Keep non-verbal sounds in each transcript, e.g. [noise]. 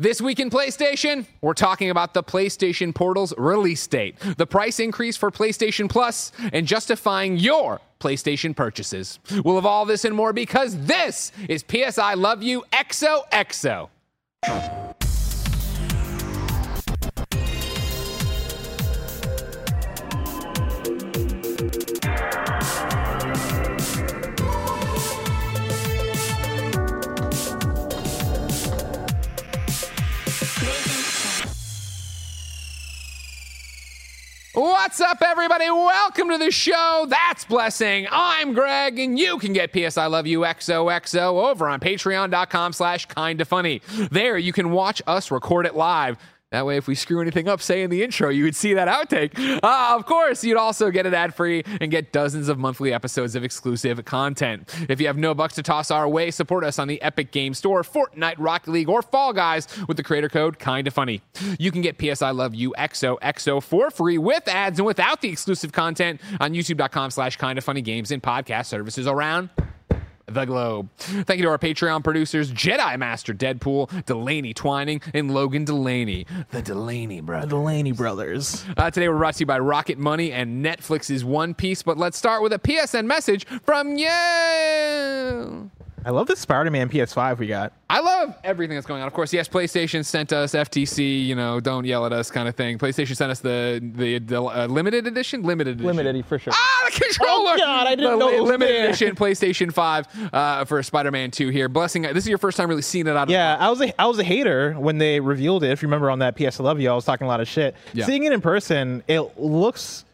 This week in PlayStation, we're talking about the PlayStation Portal's release date, the price increase for PlayStation Plus, and justifying your PlayStation purchases. We'll have all this and more because this is PS I Love You XOXO. What's up, everybody? Welcome to the show. That's Blessing. I'm Greg, and you can get PS I Love You XOXO over on patreon.com slash kinda funny. There, you can watch us record it live. That way, if we screw anything up, say in the intro, you would see that outtake. Uh, of course, you'd also get it ad free and get dozens of monthly episodes of exclusive content. If you have no bucks to toss our way, support us on the Epic Game Store, Fortnite, Rocket League, or Fall Guys with the creator code Kinda Funny. You can get PS I Love You XOXO for free with ads and without the exclusive content on YouTube.com slash Kinda Funny Games and podcast services around the globe. Thank you to our Patreon producers, Jedi Master Deadpool, Delaney Twining, and Logan Delaney, the Delaney brothers. The Delaney brothers. Uh, today we're brought to you by Rocket Money and Netflix's One Piece, but let's start with a PSN message from you. I love the Spider-Man PS5 we got. I love everything that's going on. Of course, yes, PlayStation sent us FTC, you know, don't yell at us kind of thing. PlayStation sent us the the, the uh, limited edition, limited edition. Limited for sure. Ah, the controller! Oh, God, I didn't the know it was limited there. edition PlayStation 5 uh, for Spider-Man 2 here. Blessing, this is your first time really seeing it out of Yeah, I was a I was a hater when they revealed it. If you remember on that PS I Love You, I was talking a lot of shit. Yeah. Seeing it in person, it looks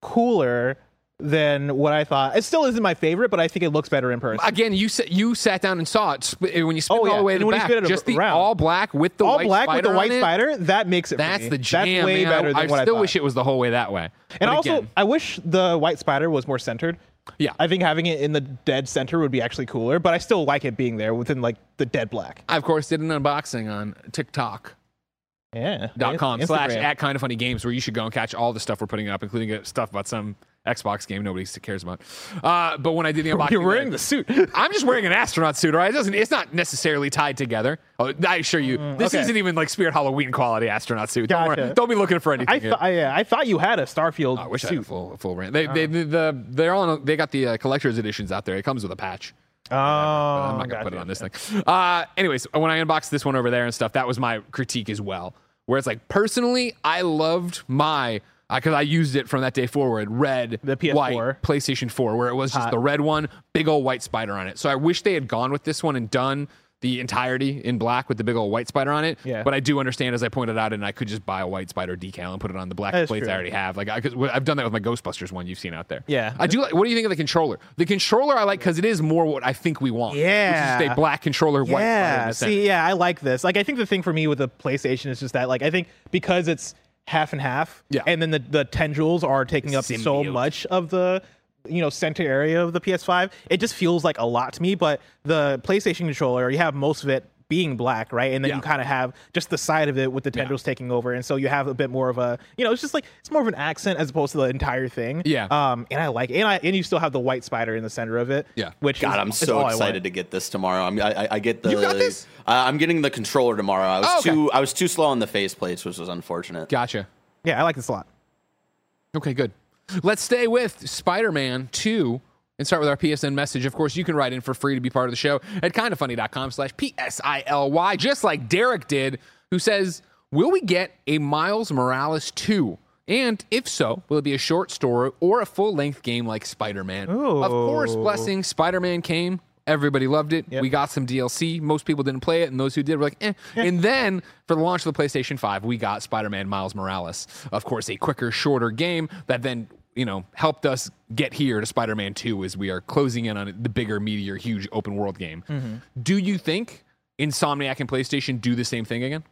cooler than what I thought. It still isn't my favorite, but I think it looks better in person. Again, you sa- you sat down and saw it sp- when you spin Oh, it all the way to the back. it Just the all black with the All white black with spider the white spider, that makes it. That's the jam, That's way man. better than I what I still wish it was the whole way that way. And But also, again, I wish the white spider was more centered. yeah, I think having it in the dead center would be actually cooler, but I still like it being there within like the dead black. I of course did an unboxing on TikTok. Yeah. dot com slash at kind of funny games where you should go and catch all the stuff we're putting up, including uh, stuff about some Xbox game nobody cares about. Uh, but when I did the [laughs] unboxing, You're wearing the suit. [laughs] I'm just wearing an astronaut suit, right? It doesn't. It's not necessarily tied together. Oh, I assure you, this okay. isn't even like Spirit Halloween quality astronaut suit. Don't worry. Don't be looking for anything. I, th- I, yeah, I thought you had a Starfield I wish I had a suit. full full rant. They, they, the, the, they're all they got the uh, collector's editions out there. It comes with a patch. Oh, I'm not gonna put it on this thing. Uh, anyways, when I unboxed this one over there and stuff, that was my critique as well. Where it's like personally, I loved my because I used it from that day forward. Red, The PS4. white PlayStation 4, where it was just Hot. the red one, big old white spider on it. So I wish they had gone with this one and done the entirety in black with the big old white spider on it. Yeah. But I do understand, as I pointed out, and I could just buy a white spider decal and put it on the black plates I already have. Like I, cause I've done that with my Ghostbusters one you've seen out there. Yeah. I do like. What do you think of the controller? The controller I like because it is more what I think we want. Yeah. Which is just a black controller, white spider in yeah. See, yeah, I like this. Like, I think the thing for me with the PlayStation is just that, like, I think because it's half and half, Yeah. and then the, the tendrils are taking up so much of the you know center area of the PS5, it just feels like a lot to me. But the PlayStation controller, you have most of it being black, right? And then Yeah. you kind of have just the side of it with the tendrils taking over, and so you have a bit more of a, you know, it's just like it's more of an accent as opposed to the entire thing. Yeah. Um, and I like, and I and you still have the white spider in the center of it. Yeah. Which God, is- I'm is so I excited to get this tomorrow. I'm, I, I- I get the. You got this? Uh, I'm getting the controller tomorrow. I was Oh, okay. too. I was too slow on the face faceplates, which was unfortunate. Gotcha. Yeah, I like this a lot. Okay, good. Let's stay with Spider Man 2 and start with our PSN message. Of course, you can write in for free to be part of the show at kindafunny.com slash P-S-I-L-Y, just like Derek did, who says, Will we get a Miles Morales 2? And if so, will it be a short story or a full length game like Spider Man? Of course. Blessing, Spider Man came Everybody loved it. Yep. We got some DLC. Most people didn't play it, and those who did were like, eh. And then for the launch of the PlayStation 5, we got Spider Man Miles Morales. Of course, a quicker, shorter game that then, you know, helped us get here to Spider Man 2 as we are closing in on the bigger, meteor, huge open world game. Mm-hmm. Do you think Insomniac and PlayStation do the same thing again?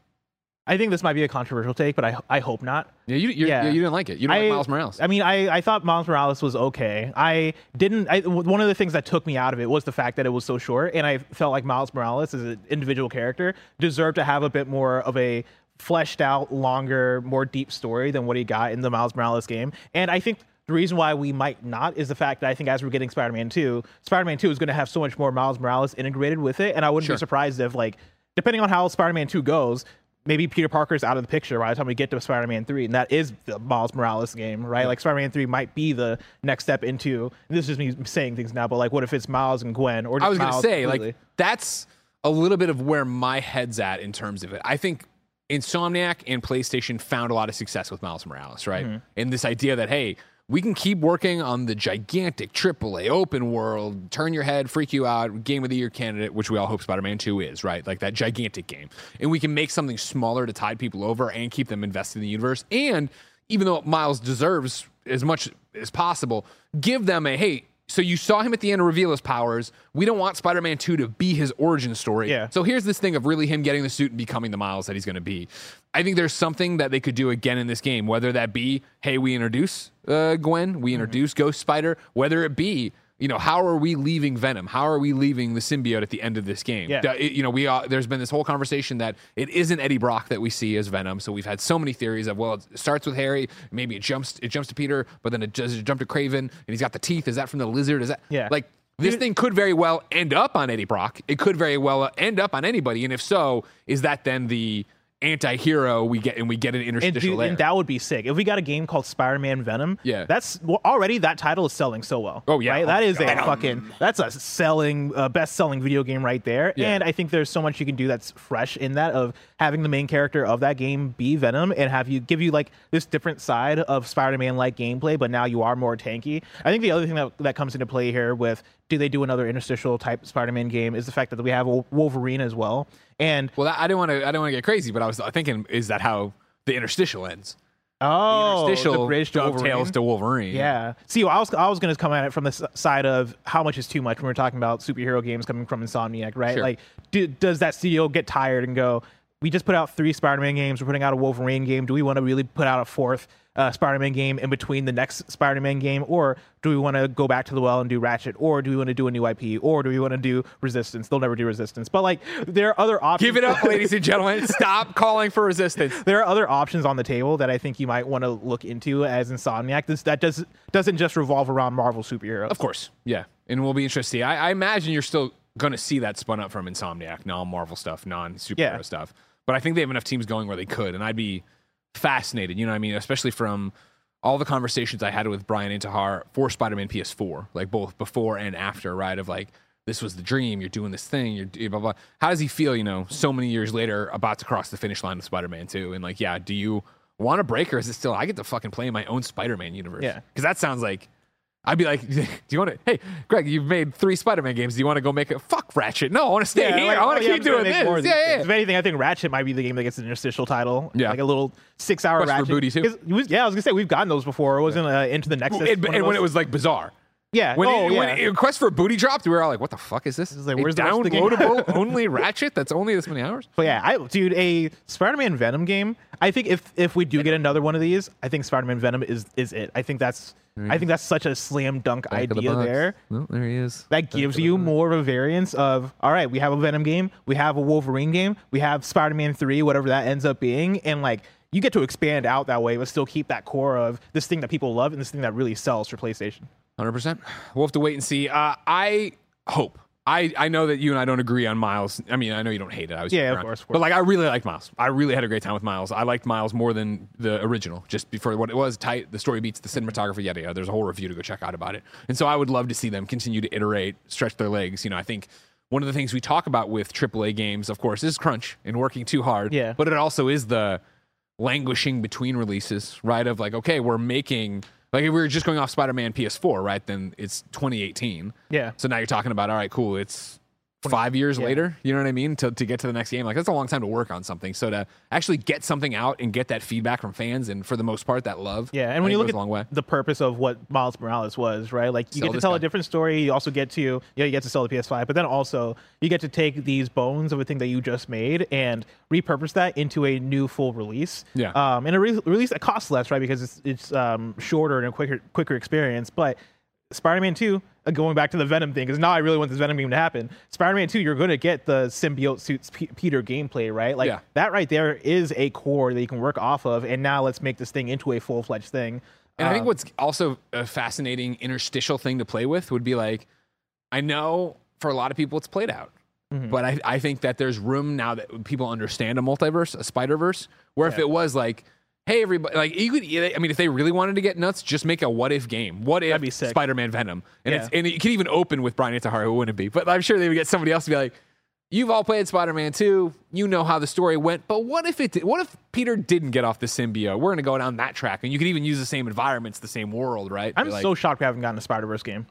I think this might be a controversial take, but I I hope not. Yeah, you, Yeah. you didn't like it. You don't like Miles Morales. I mean, I, I thought Miles Morales was okay. I didn't. I, one of the things that took me out of it was the fact that it was so short, and I felt like Miles Morales as an individual character deserved to have a bit more of a fleshed out, longer, more deep story than what he got in the Miles Morales game. And I think the reason why we might not is the fact that I think as we're getting Spider-Man 2, Spider-Man 2 is going to have so much more Miles Morales integrated with it, and I wouldn't Sure. be surprised if like depending on how Spider-Man 2 goes, maybe Peter Parker's out of the picture by the time we get to Spider-Man 3, and that is the Miles Morales game, right? Like Spider-Man 3 might be the next step into. This is me saying things now, but like, what if it's Miles and Gwen, or I was going to say, completely? like, that's a little bit of where my head's at in terms of it. I think Insomniac and PlayStation found a lot of success with Miles Morales, right? Mm-hmm. And this idea that, hey, we can keep working on the gigantic AAA open world, turn your head, freak you out, game of the year candidate, which we all hope Spider Man 2 is, right? Like that gigantic game. And we can make something smaller to tide people over and keep them invested in the universe. And even though Miles deserves as much as possible, give them a, hey, so you saw him at the end reveal his powers. We don't want Spider-Man 2 to be his origin story. Yeah. So here's this thing of really him getting the suit and becoming the Miles that he's going to be. I think there's something that they could do again in this game, whether that be, hey, we introduce uh, Gwen, we introduce Ghost Spider, whether it be, you know, how are we leaving Venom? How are we leaving the symbiote at the end of this game? Yeah. It- you know, we uh, there's been this whole conversation that it isn't Eddie Brock that we see as Venom. So we've had so many theories of well, it starts with Harry, maybe it jumps it jumps to Peter, but then it does it jump to Kraven, and he's got the teeth. Is that from the lizard? Is that Yeah. like this thing could very well end up on Eddie Brock. It could very well end up on anybody, and if so, is that then the anti-hero we get and we get an and, interstitial there? and that would be sick if we got a game called Spider-Man Venom. Yeah. that's well, already that title is selling so well. Oh, yeah. right? Oh, that is a fucking that's a selling uh, best-selling video game right there. Yeah. And I think there's so much you can do that's fresh in that of having the main character of that game be Venom and have you give you like this different side of Spider-Man like gameplay, but now you are more tanky. I think the other thing that that comes into play here with do they do another interstitial type Spider-Man game is the fact that we have Wolverine as well. And well, I didn't want to I didn't want to get crazy, but I was thinking, is that how the interstitial ends? oh, interstitial the bridge to dovetails Wolverine. to Wolverine. Yeah. See, I was I was going to come at it from the s- side of how much is too much when we're talking about superhero games coming from Insomniac, right? Sure. Like, do, does that studio get tired and go, "We just put out three Spider-Man games. We're putting out a Wolverine game. Do we want to really put out a fourth uh, Spider-Man game in between the next Spider-Man game, or do we want to go back to the well and do Ratchet, or do we want to do a new IP, or do we want to do Resistance? They'll never do Resistance, but like there are other options. Give it up, ladies and gentlemen. [laughs] Stop calling for resistance. there are other options on the table that I think you might want to look into as Insomniac. This that does doesn't just revolve around Marvel superheroes. Of course, yeah, and we'll be interested. I, I imagine you're still going to see that spun up from Insomniac, non-Marvel stuff, non-superhero Yeah. stuff. But I think they have enough teams going where they could, and I'd be fascinated. You know, what I mean, especially from all the conversations I had with Brian Intihar for Spider-Man PS4, like both before and after, right? Of like, this was the dream. You're doing this thing. You're eh, blah blah. How does he feel? You know, so many years later, about to cross the finish line of Spider-Man 2, and like, yeah, do you want a break, or is it still I get to fucking play in my own Spider-Man universe? Yeah. because that sounds like I'd be like, [laughs] do you want to? Hey, Greg, you've made three Spider-Man games. Do you want to go make a fuck Ratchet? No, I want to stay Yeah, here. like, I want oh, to yeah, keep gonna doing this. Yeah, yeah. If anything, I think Ratchet might be the game that gets an interstitial title. Yeah. like a little six-hour Quest for Ratchet. Booty, too. was- yeah, I was gonna say we've gotten those before. It wasn't uh, into the Nexus. And, and when it was like bizarre. Yeah, When, oh it, yeah. when it, Quest for Booty dropped, we were all like, "What the fuck is this? is like, A where's the the downloadable [laughs] only Ratchet? That's only this many hours." But yeah, I dude, a Spider-Man Venom game. I think if if we do get another one of these, I think Spider-Man Venom is is it. I think that's I think that's such a slam dunk idea there. Well, there he is. That gives you more of a variance of all right, we have a Venom game, we have a Wolverine game, we have Spider-Man 3, whatever that ends up being, and like you get to expand out that way, but still keep that core of this thing that people love and this thing that really sells for PlayStation. Hundred percent. We'll have to wait and see. Uh, I hope. I, I know that you and I don't agree on Miles. I mean, I know you don't hate it. I was Yeah, of course, of But like, I really liked Miles. I really had a great time with Miles. I liked Miles more than the original, just before what it was. Tight. The story beats the cinematography. Yada yada. There's a whole review to go check out about it. And so I would love to see them continue to iterate, stretch their legs. You know, I think one of the things we talk about with AAA games, of course, is crunch and working too hard. Yeah. But it also is the languishing between releases, right? Of like, okay, we're making Like if we were just going off Spider-Man PS4, right? Then it's 2018. Yeah. So now you're talking about all right, cool. It's five years yeah. later. You know what I mean? To to get to the next game, like that's a long time to work on something. So to actually get something out and get that feedback from fans, and for the most part, that love. Yeah, I and when you look at a long way. the purpose of what Miles Morales was, right? Like you Sell get to tell guy. a different story. You also get to, you know, you get to sell the PS5, but then also you get to take these bones of a thing that you just made and repurpose that into a new full release. Yeah. Um, and a re- release that costs less, right? Because it's it's um shorter and a quicker quicker experience, but. Spider-Man 2, uh, going back to the Venom thing, because now I really want this Venom game to happen. Spider-Man 2, you're going to get the symbiote suits P- Peter gameplay, right? Like Yeah. that right there is a core that you can work off of, and now let's make this thing into a full-fledged thing. And I think Um, what's also a fascinating interstitial thing to play with would be like, I know for a lot of people it's played out, Mm-hmm. but I, I think that there's room now that people understand a multiverse, a Spider Verse, where if it was like, hey everybody, like you could, I mean, if they really wanted to get nuts, just make a what if game. What if be sick. Spider Man Venom, and Yeah. it's and it could even open with Brian Intihar, who wouldn't be? But I'm sure they would get somebody else to be like. You've all played Spider-Man 2. You know how the story went. But what if it? Did, what if Peter didn't get off the symbiote? We're going to go down that track, and you could even use the same environments, the same world, right? I'm Be like, so shocked we haven't gotten a Spider Verse game.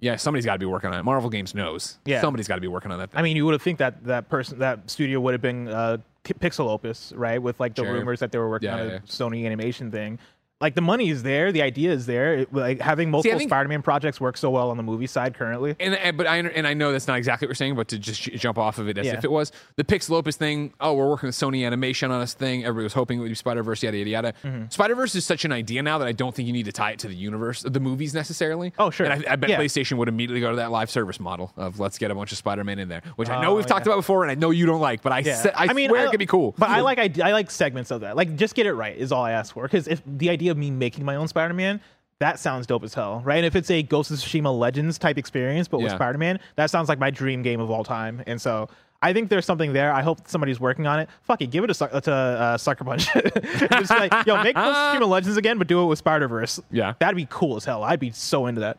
Yeah, somebody's got to be working on it. Marvel Games knows. Yeah. somebody's got to be working on that. Thing. I mean, you would have think that that person, that studio would have been uh, Pixel Opus, right? With like the Sure. rumors that they were working Yeah, on yeah. a Sony animation thing. Like the money is there, the idea is there. It- like having multiple think- Spider-Man projects work so well on the movie side currently. and, and but I and I know that's not exactly what you're saying, but to just j- jump off of it as Yeah. if it was the Pixel Opus thing. Oh, we're working with Sony Animation on this thing. Everybody was hoping it would be Spider Verse, yada yada yada. Mm-hmm. Spider Verse is such an idea now that I don't think you need to tie it to the universe, the movies necessarily. Oh, sure. And I, I bet Yeah. PlayStation would immediately go to that live service model of let's get a bunch of Spider Man in there, which I know Oh, we've talked about before, and I know you don't like, but I Yeah. sa- I, swear it could be cool. But I like I, I like segments of that. Like just get it right is all I ask for. Because if the idea of me making my own Spider-Man, that sounds dope as hell, right? And if it's a Ghost of Tsushima Legends type experience, but with Yeah. Spider-Man, that sounds like my dream game of all time. And so I think there's something there. I hope somebody's working on it. Fuck it, give it a, suck- to uh, Sucker Punch. [laughs] Just like, yo, make Ghost of Tsushima [laughs] Legends again, but do it with Spider Verse. Yeah. that'd be cool as hell. I'd be so into that.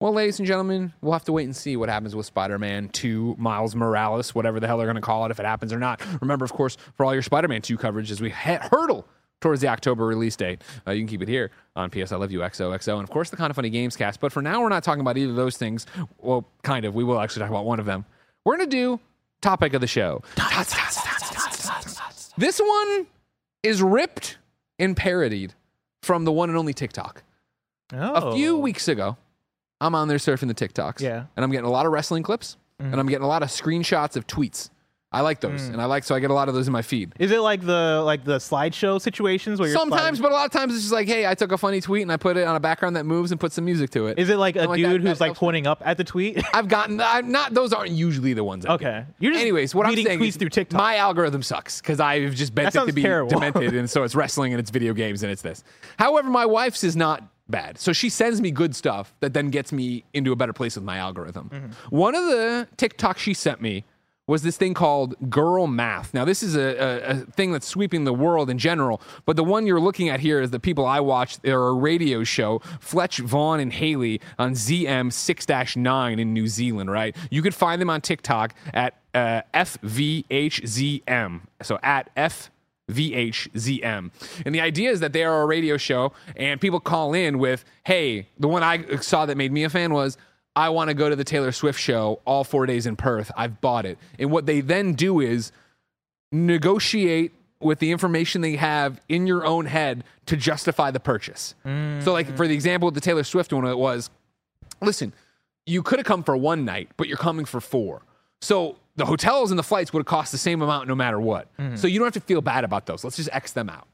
Well, ladies and gentlemen, we'll have to wait and see what happens with Spider Man 2, Miles Morales, whatever the hell they're going to call it, if it happens or not. Remember, of course, for all your Spider Man 2 coverage as we he- hurdle towards the October release date, uh, you can keep it here on PS I Love You XOXO. And of course, the Kind of Funny Games cast. But for now, we're not talking about either of those things. Well, kind of. We will actually talk about one of them. We're going to do topic of the show. This one is ripped and parodied from the one and only TikTok. Oh. A few weeks ago, I'm on there surfing the TikToks. Yeah. And I'm getting a lot of wrestling clips and I'm getting a lot of screenshots of tweets. I like those. And I like, so I get a lot of those in my feed. Is it like the like the slideshow situations where you're Sometimes, sliding- but a lot of times it's just like, hey, I took a funny tweet and I put it on a background that moves and put some music to it. Is it like a like, that- dude that who's like helps me. pointing up at the tweet? [laughs] I've gotten, I'm not, those aren't usually the ones. I get. Okay. You're just Anyways, what I'm saying tweets is through TikTok. my algorithm sucks because I've just bent That it to be terrible. demented, and so it's wrestling and it's video games and it's this. However, my wife's is not bad, so she sends me good stuff that then gets me into a better place with my algorithm. Mm-hmm. One of the TikToks she sent me was this thing called girl math. Now, this is a, a, a thing that's sweeping the world in general, but the one you're looking at here is the people I watch. They're a radio show, Fletch, Vaughan, and Hayley on ZM 6 9 in New Zealand, right? You could find them on TikTok at uh, FVHZM. So at F. VHZM. And the idea is that they are a radio show and people call in with, hey, the one I saw that made me a fan was, I want to go to the Taylor Swift show all four days in Perth. I've bought it. And what they then do is negotiate with the information they have in your own head to justify the purchase. So, like for the example of the Taylor Swift one, it was listen, you could have come for one night, but you're coming for four. So the hotels and the flights would have cost the same amount no matter what. Mm-hmm. So you don't have to feel bad about those. Let's just X them out.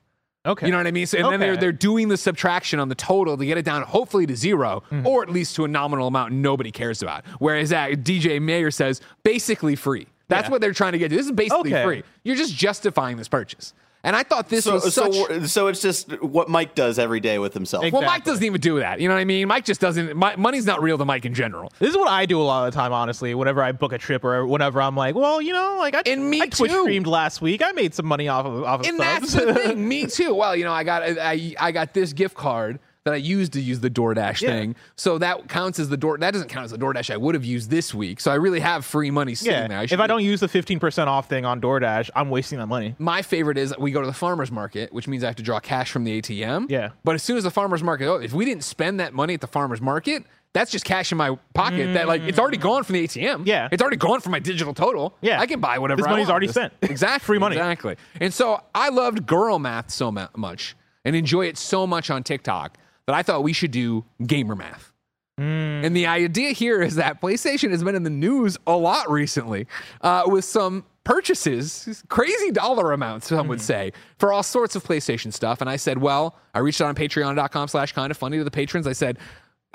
Okay. You know what I mean? So, and then they're they're doing the subtraction on the total to get it down, hopefully to 0 Mm-hmm. or at least to a nominal amount nobody cares about. Whereas that DJ Mayer says basically free. That's Yeah. what they're trying to get to. This is basically Okay. free. You're just justifying this purchase. And I thought this So, was so, such. so it's just what Mike does every day with himself. Ex- well, Mike doesn't even do that. You know what I mean? Mike just doesn't. My, money's not real to Mike in general. This is what I do a lot of the time, honestly. Whenever I book a trip or whenever I'm like, well, you know, like I, And me I Twitch too. streamed last week. I made some money off of off of And subs. that's the thing. [laughs] Me too. Well, you know, I got I, I got this gift card that I used to use the DoorDash Yeah. thing. So that counts as the door. That doesn't count as the DoorDash I would have used this week. So I really have free money sitting Yeah. there. if I don't use the 15% off thing on DoorDash, I'm wasting that money. my favorite is we go to the farmer's market, which means I have to draw cash from the ATM. Yeah. But as soon as the farmer's market, oh, if we didn't spend that money at the farmer's market, that's just cash in my pocket that like it's already gone from the ATM. Mm. Yeah. It's already gone from my digital total. Yeah. I can buy whatever This I money's want. already This- spent. Exactly. Free money. Exactly. And so I loved girl math so ma- much and enjoy it so much on TikTok that I thought we should do gamer math. Mm. And the idea here is that PlayStation has been in the news a lot recently uh, with some purchases, crazy dollar amounts, some Hmm. would say, for all sorts of PlayStation stuff. And I said, well, I reached out on patreon.com slash kind of funny to the patrons. I said,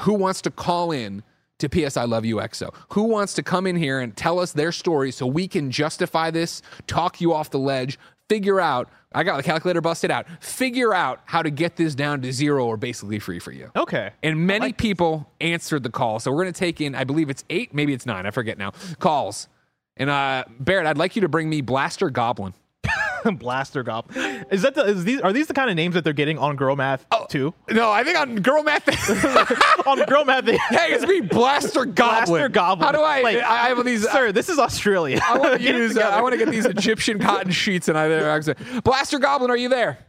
who wants to call in to PS I Love You XO? Who wants to come in here and tell us their story so we can justify this, talk you off the ledge, figure out, I got the calculator busted out, figure out how to get this down to zero or basically free for you. Okay. And many people answered the call. So we're going to take in, I believe it's eight, maybe it's nine, I forget now, calls. And uh, Barrett, I'd like you to bring me Blaster Goblin. [laughs] Blaster Goblin. Is that the is these are these the kind of names that they're getting on Girl Math Oh. too? No, I think on Girl Math. [laughs] on Girl Math, [laughs] they, hey, it's me, Blaster Goblin. Blaster Goblin. How do I? Like, I have these. sir, this is Australia. I want to use. Uh. I want to get these Egyptian cotton sheets, and I there. Blaster Goblin, are you there?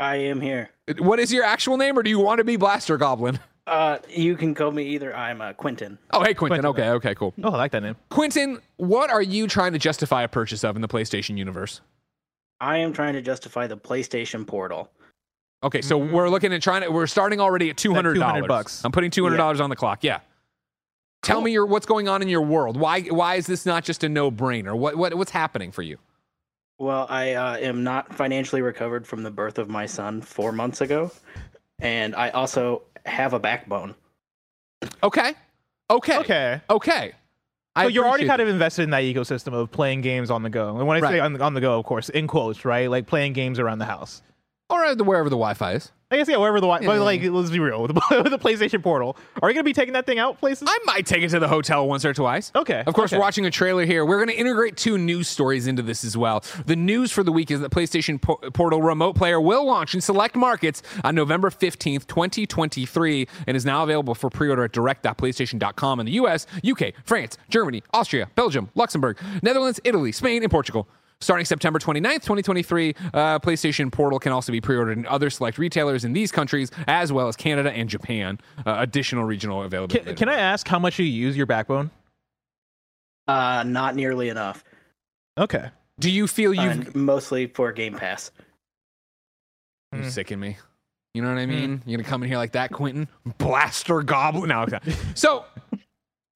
I am here. What is your actual name, or do you want to be Blaster Goblin? Uh, you can call me either. I'm uh, Quentin. Oh, hey, Quentin. Quentin. Okay, okay, cool. Oh, I like that name. Quentin, what are you trying to justify a purchase of in the PlayStation universe? I am trying to justify the PlayStation Portal. Okay, so we're looking at trying to. We're starting already at two hundred dollars. bucks. I'm putting two hundred dollars on the clock. Yeah. Tell me your what's going on in your world. Why why is this not just a no brainer? What what what's happening for you? Well, I uh, am not financially recovered from the birth of my son four months ago, and I also have a backbone. Okay, okay, Okay. okay. So you're already kind of invested in that ecosystem of playing games on the go. And when I say on the, on the go, of course, in quotes, right? Like playing games around the house. or wherever the Wi-Fi is. I guess yeah, wherever the wi- Yeah. but like let's be real with [laughs] the, with the PlayStation Portal. Are you gonna be taking that thing out places? I might take it to the hotel once or twice. Okay, Of course, okay. we're watching a trailer here. We're going to integrate two news stories into this as well. The news for the week is that PlayStation Po- Portal Remote Player will launch in select markets on November 15th, 2023, and is now available for pre order at direct.playstation.com in the US, UK, France, Germany, Austria, Belgium, Luxembourg, Netherlands, Italy, Spain, and Portugal. Starting September 29th, 2023, uh, PlayStation Portal can also be pre ordered in other select retailers in these countries, as well as Canada and Japan. Uh, additional regional availability. can, can I ask how much you use your backbone? Uh, not nearly enough, Okay. Do you feel you've and mostly for Game Pass. You Mm. sicken me. You know what I mean? You're gonna come in here like that, Quentin? Blaster goblin. No, okay. So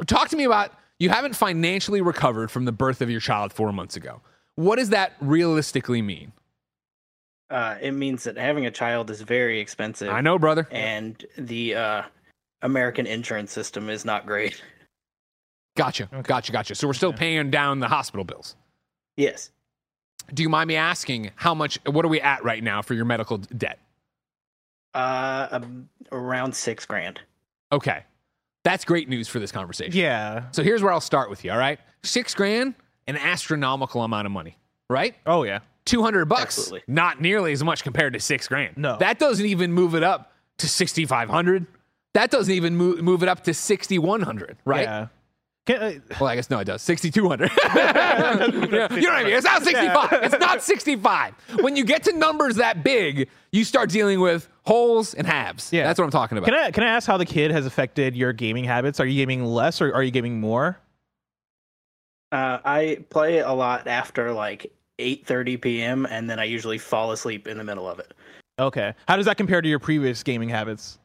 talk to me about you haven't financially recovered from the birth of your child four months ago. What does that realistically mean? Uh, it means that having a child is very expensive, I know, brother. and the uh, American insurance system is not great. [laughs] Gotcha. Gotcha, gotcha. So we're still paying down the hospital bills. Yes, Do you mind me asking how much what are we at right now for your medical debt? uh, um, around six grand. Okay. That's great news for this conversation. Yeah. So here's where I'll start with you, all right? Six grand, an astronomical amount of money, right? Oh yeah. 200 bucks Absolutely. not nearly as much compared to six grand No. that doesn't even move it up to 6500 that doesn't even move, move it up to 6100 right Yeah. Can, uh, [laughs] well i guess no it does 6200 Yeah, [laughs] [laughs] you know what i mean it's not 65 it's not 65 when you get to numbers that big you start dealing with holes and halves Yeah. that's what i'm talking about can I can I ask how the kid has affected your gaming habits? Are you gaming less or are you gaming more? Uh, I play a lot after like 8:30 p.m. and then I usually fall asleep in the middle of it. Okay. How does that compare to your previous gaming habits?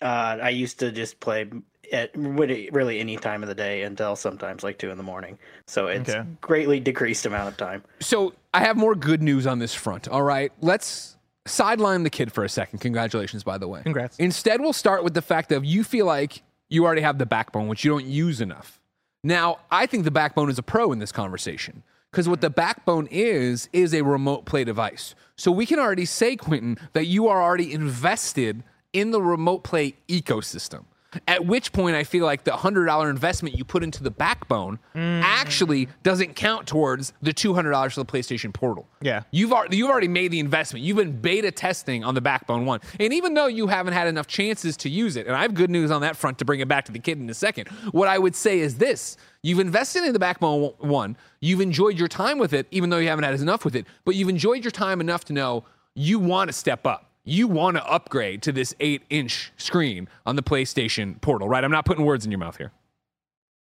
Uh, I used to just play at really really any time of the day until sometimes like two in the morning. So it's Okay. greatly decreased amount of time. So I have more good news on this front. All right, let's sideline the kid for a second. Congratulations, by the way. Congrats. Instead, we'll start with the fact of you feel like you already have the backbone, which you don't use enough. Now, I think the backbone is a pro in this conversation because what the mm-hmm. backbone is is a remote play device. So we can already say, Quentin, that you are already invested in the remote play ecosystem. At which point, I feel like the hundred dollar investment you put into the backbone actually doesn't count towards the two hundred dollars for the PlayStation Portal. Yeah. you've already you've already made the investment. You've been beta testing on the Backbone One, and even though you haven't had enough chances to use it, and I have good news on that front to bring it back to the kid in a second. What I would say is this: you've invested in the Backbone One, you've enjoyed your time with it, even though you haven't had enough with it, but you've enjoyed your time enough to know you want to step up. You want to upgrade to this eight inch screen on the PlayStation Portal, right? I'm not putting words in your mouth here.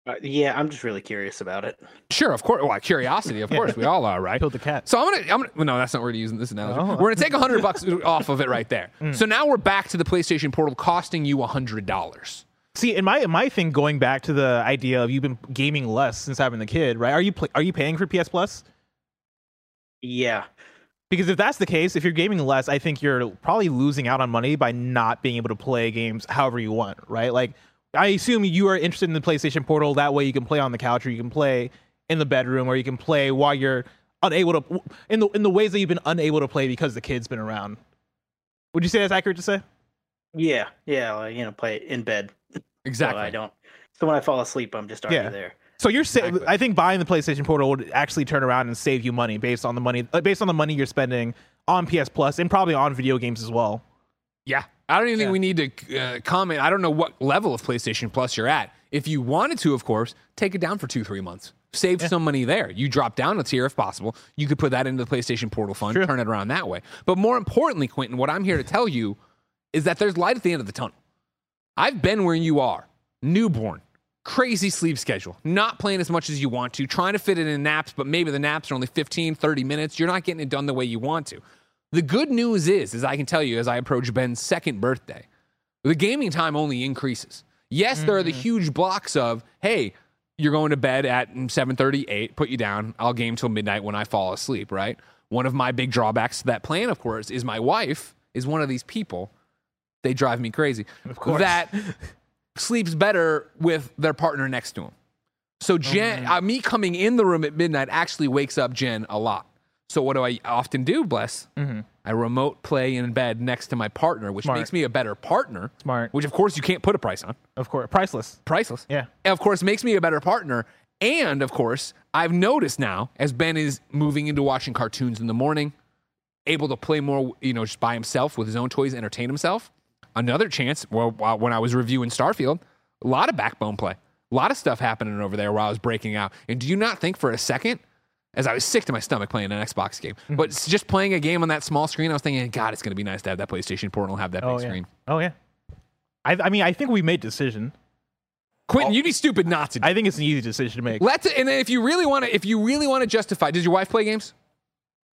Uh, yeah, I'm just really curious about it. Sure, of course. Well, curiosity, of course, we all are, right? Killed the cat. So I'm gonna, I'm gonna. well, No, that's not where to use this analogy. Oh. We're gonna take a hundred bucks [laughs] off of it right there. So now we're back to the PlayStation Portal costing you a hundred dollars. See, in my in my thing, going back to the idea of you've been gaming less since having the kid, right? Are you pl- are you paying for PS Plus? Yeah, Because if that's the case, if you're gaming less, I think you're probably losing out on money by not being able to play games however you want, right? Like, I assume you are interested in the PlayStation Portal. That way, you can play on the couch, or you can play in the bedroom, or you can play while you're unable to in the in the ways that you've been unable to play because the kid's been around. Would you say that's accurate to say? yeah, yeah. Like, you know, play it in bed. Exactly. [laughs] So I don't. So when I fall asleep, I'm just already Yeah. there. So you're sa- Exactly. I think buying the PlayStation Portal would actually turn around and save you money based on the money uh, based on the money you're spending on PS Plus and probably on video games as well. Yeah. I don't even think Yeah. we need to uh, comment. I don't know what level of PlayStation Plus you're at. If you wanted to, of course, take it down for two, three months. Save some money there. You drop down a tier if possible. You could put that into the PlayStation Portal Fund, True. turn it around that way. But more importantly, Quentin, what I'm here to tell you is that there's light at the end of the tunnel. I've been where you are newborn, crazy sleep schedule, not playing as much as you want to, trying to fit it in naps, but maybe the naps are only 15, 30 minutes. You're not getting it done the way you want to. The good news is, as I can tell you as I approach Ben's second birthday, the gaming time only increases. Yes, there are the mm-hmm. huge blocks of, hey, you're going to bed at 7:38, put you down. I'll game till midnight when I fall asleep, right? One of my big drawbacks to that plan, of course, is my wife is one of these people. They drive me crazy. Of course. That [laughs] sleeps better with their partner next to him. So Jen, uh, me coming in the room at midnight actually wakes up Jen a lot. So what do I often do, Bless? I remote play in bed next to my partner, which Smart. makes me a better partner. Smart. Which of course you can't put a price on. Of course, priceless. Priceless. Yeah. And of course makes me a better partner. And of course, I've noticed now as Ben is moving into watching cartoons in the morning, able to play more, you know, just by himself with his own toys, entertain himself. Another chance, well, while- when I was reviewing Starfield, a lot of backbone play, a lot of stuff happening over there while I was breaking out. And do you not think for a second, as I was sick to my stomach playing an Xbox game, Mm-hmm. but just playing a game on that small screen, I was thinking, God, it's going to be nice to have that PlayStation Portal and have that big Oh yeah. screen. Oh yeah. I, I mean, I think we made decision. Quentin, you'd be stupid not to. do I think it's an easy decision to make. Let's and then if you really want to, if you really want to justify, does your wife play games?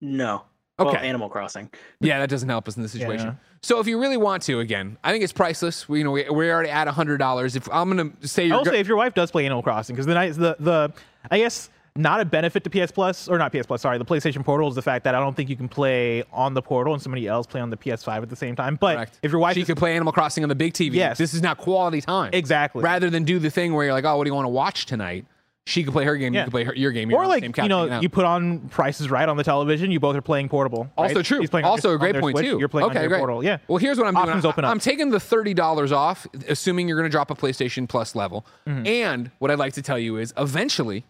No. Well, Okay. Animal Crossing. Yeah, that doesn't help us in this situation. Yeah. So if you really want to, again, I think it's priceless. We, you know, we, we're already at hundred dollars. If I'm gonna say I you're will go- say if your wife does play Animal Crossing, because then I the the I guess not a benefit to PS Plus or not PS Plus. Sorry, the PlayStation Portal is the fact that I don't think you can play on the Portal and somebody else play on the PS5 at the same time. But Correct. if your wife she is- could play Animal Crossing on the big TV. Yes. this is not quality time. exactly Rather than do the thing where you're like, oh, what do you want to watch tonight? She could play her game. Yeah. You could play her, your game. You're or like you know hanging out. you put on Prices Right on the television, you both are playing portable. Also true. She's playing also your- a great point Switch, too. You're playing okay, on your great. portal. Yeah. Well, here's what I'm Options doing. open I, up. am taking the thirty dollars off, assuming you're going to drop a PlayStation Plus level. Mm-hmm. And what I'd like to tell you is, eventually,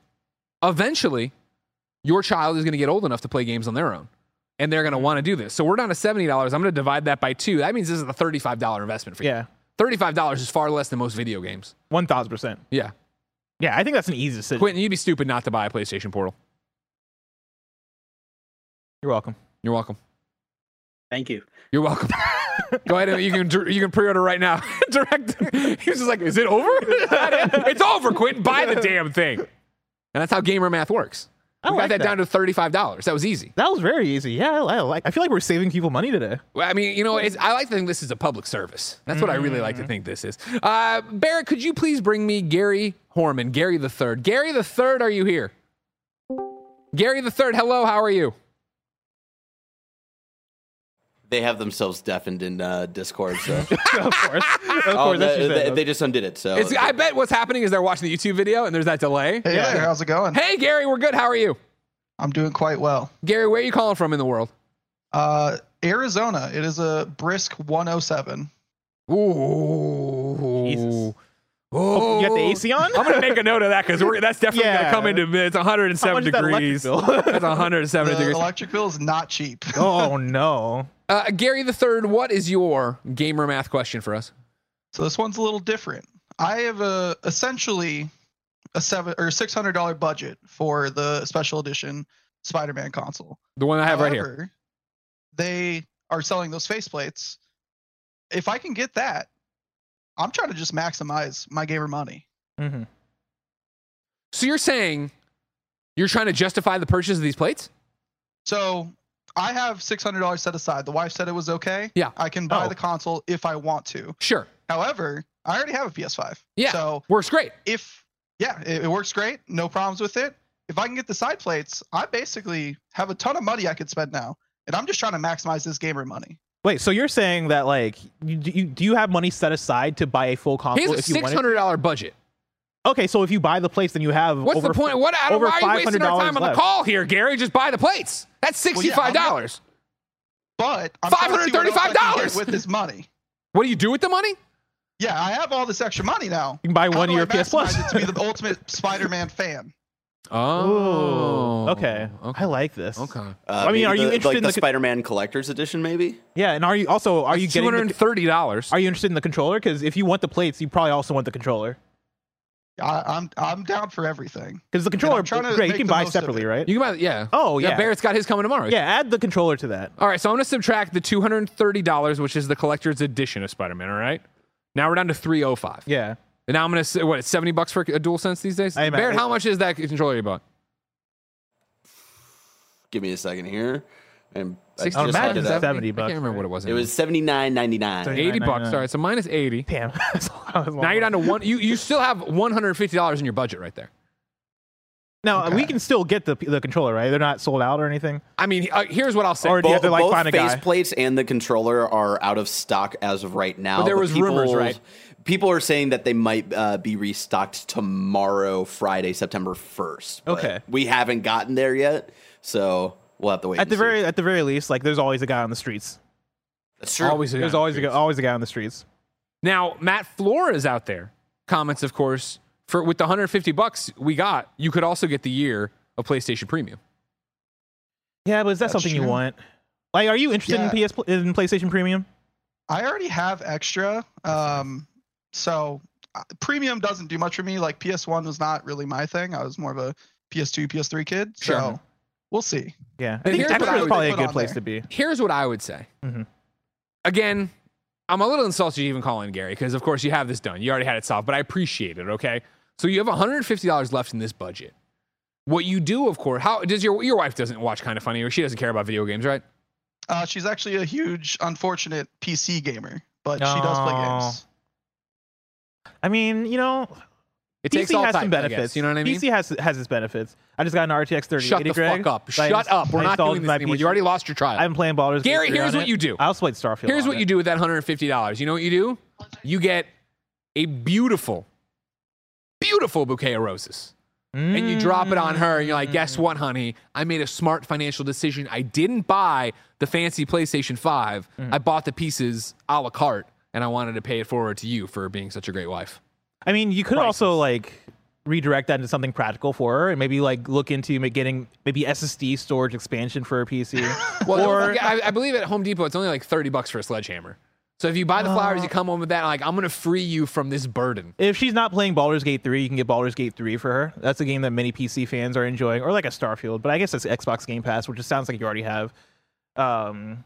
eventually, your child is going to get old enough to play games on their own, and they're going Mm-hmm. to want to do this. So we're down to seventy dollars. I'm going to divide that by two. That means this is a thirty-five dollar investment for you. yeah. Thirty-five dollars is far less than most video games. One thousand percent. Yeah, Yeah, I think that's an easy decision. Quentin, you'd be stupid not to buy a PlayStation Portal. You're welcome. You're welcome. Thank you. You're welcome. [laughs] Go ahead and you can you can pre-order right now. [laughs] Direct. [laughs] He was just like, "Is it over? Is that it? it's over. Quentin. Buy the damn thing." And that's how gamer math works. I We got that, that. down to thirty-five dollars. That was easy. That was very easy. Yeah, I, I like. I feel like we're saving people money today. Well, I mean, you know, it's, I like to think this is a public service. That's what I really like to think this is. Uh, Barrett, could you please bring me Gary Horman, Gary the Third? Gary the Third, are you here? Gary the Third, hello. How are you? They have themselves deafened in uh, Discord, so [laughs] of course, of course. Oh, that's they, just they, they just undid it. So It's, I bet what's happening is they're watching the YouTube video and there's that delay. Hey there, how's it going? Hey, Gary, we're good. How are you? I'm doing quite well. Gary, where are you calling from in the world? Uh, Arizona, it is a brisk 107. Ooh. Jesus. Oh, you got the AC [laughs] on? I'm gonna make a note of that because that's definitely gonna come into it's 107 How much is that degrees. bill? That's 107 The degrees. electric bill is not cheap. [laughs] oh no. Uh, Gary the third, what is your gamer math question for us? So this one's a little different. I have a essentially a seven or six hundred dollar budget for the special edition Spider-Man console. The one I have right here. They are selling those faceplates. If I can get that, I'm trying to just maximize my gamer money. hmm So you're saying you're trying to justify the purchase of these plates? So I have six hundred dollars set aside. The wife said it was okay. Yeah. I can buy Oh. the console if I want to. Sure. However, I already have a PS5. Yeah. So Works great. if yeah, it, it works great, no problems with it. If I can get the side plates, I basically have a ton of money I could spend now, and I'm just trying to maximize this gamer money. Wait, so you're saying that like you, do you do you have money set aside to buy a full He console has a if you six want it? hundred dollar budget. Okay, so if you buy the plates, then you have What's over the point? What? I don't, over why are you wasting our $500 time on the call here, Gary? Just buy the plates. That's Well, sixty yeah, five I'm not- dollars. But I'm trying to see what else I can $535 with this money. what do you do with the money? Yeah, I have all this extra money now. You can buy one do I year PS Plus. maximize it to be the [laughs] ultimate Spider-Man fan? Oh, Ooh, okay. I like this. Okay. Uh, I mean, maybe are you interested like in the the co- Spider-Man Collector's Edition? Maybe. Yeah, and are you also are you getting hundred the, and thirty dollars. are you interested in the controller? Because if you want the plates, you probably also want the controller. I, I'm I'm down for everything. Because the controller, trying to great, you can buy separately, right? You can buy. Yeah. Oh, yeah. Barrett's got his coming tomorrow. yeah, add the controller to that. All right. So I'm going to subtract the two hundred and thirty dollars, which is the collector's edition of Spider Man. All right. Now we're down to three oh five. Yeah. And now I'm going to say what? It's seventy bucks for a DualSense these days. I Barrett, imagine- how much is that controller you bought? Give me a second here. And I Sixty. I'd just imagine looked it up. 70 I can't remember what it was. It was seventy nine ninety nine. Eighty bucks. $89.99. All right. So minus eighty. Damn. [laughs] That's a lot- Now you're down to one. You you still have one hundred fifty dollars in your budget right there. Now we can still get the the controller, right? They're not sold out or anything. I mean, uh, here's what I'll say. Or do you have to like both find a guy? faceplates and the controller are out of stock as of right now. But there was rumors, right? People are saying that they might uh, be restocked tomorrow, Friday, September first. Okay. we haven't gotten there yet, so we'll have to wait. At and the see. very at the very least, like there's always a guy on the streets. that's true. Always a There's guy. always a guy, always a guy on the streets. Now, Matt Flores out there comments, of course, for with the 150 bucks we got, you could also get the year of PlayStation Premium. Yeah, but is that That's something you want? Like, are you interested in PS in PlayStation Premium? I already have extra, um, so uh, premium doesn't do much for me. Like PS1 was not really my thing. I was more of a PS2, PS3 kid. So we'll see. Yeah, I think here's what I would probably a good place there. to be. Here's what I would say. Mhm. Again, I'm a little insulted you even calling Gary because, of course, you have this done. You already had it solved, but I appreciate it. Okay, so you have 150 dollars left in this budget. What you do, of course, how does your your wife doesn't watch kind of funny or she doesn't care about video games, right? Uh, she's actually a huge, unfortunate PC gamer, but she does play games. I mean, you know, It takes PC all has types, some benefits. you know what I mean? PC has has its benefits. I just got an RTX 3080. Shut the Greg. fuck up! Shut just- up! We're I not doing this anymore. PC. You already lost your trial. I'm playing Baldur's Gate Gary, here's what it. you do. I also played Starfield. Here's what it. you do with that $150. You know what you do? You get a beautiful, beautiful bouquet of roses. And you drop it on her, and you're like, guess what, honey? I made a smart financial decision. I didn't buy the fancy PlayStation 5. Mm. I bought the pieces a la carte, and I wanted to pay it forward to you for being such a great wife. I mean, you could Priceless. also like redirect that into something practical for her, and maybe like look into getting maybe SSD storage expansion for her PC. [laughs] Well, or I, I believe at Home Depot, it's only like 30 bucks for a sledgehammer. So if you buy the flowers, you come home with that, like, I'm going to free you from this burden. if she's not playing Baldur's Gate 3, you can get Baldur's Gate 3 for her. That's a game that many PC fans are enjoying, or like a Starfield, but I guess that's Xbox Game Pass, which it sounds like you already have. Um,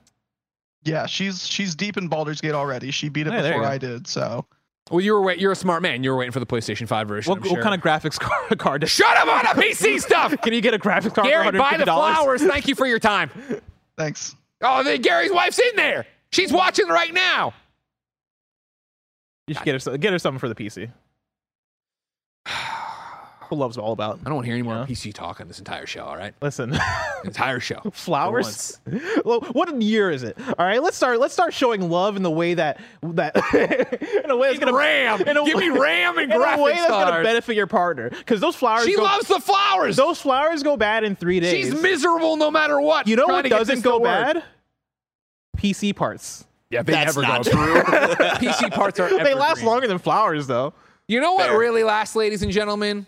Yeah, she's she's deep in Baldur's Gate already. She beat it Yeah, there you before. I did. So Well, you were wait, you're a smart man. You were waiting for the PlayStation 5 version. what, I'm what sure. kind of graphics [laughs] card? card Shut up on a PC [laughs] stuff! Can you get a graphics card Gary, for buy the flowers. Thank you for your time. thanks. Oh, the, Gary's wife's in there. She's watching right now. You should get her, get her something for the PC. Who loves all about? I don't want to hear any more Yeah. PC talk on this entire show, all right? Listen, [laughs] Entire show. [laughs] flowers. [laughs] Well, what year is it? All right, let's start. Let's start showing love in the way that that in a way that's gonna RAM. in a Give me RAM and in a way graphics that's gonna benefit your partner because those flowers. She go, loves the flowers. those flowers go bad in three days. She's miserable no matter what. you know what doesn't go bad? PC parts. Yeah, they That's never not go true. PC parts are. They last longer than flowers, though. You know what Fair. really lasts, ladies and gentlemen?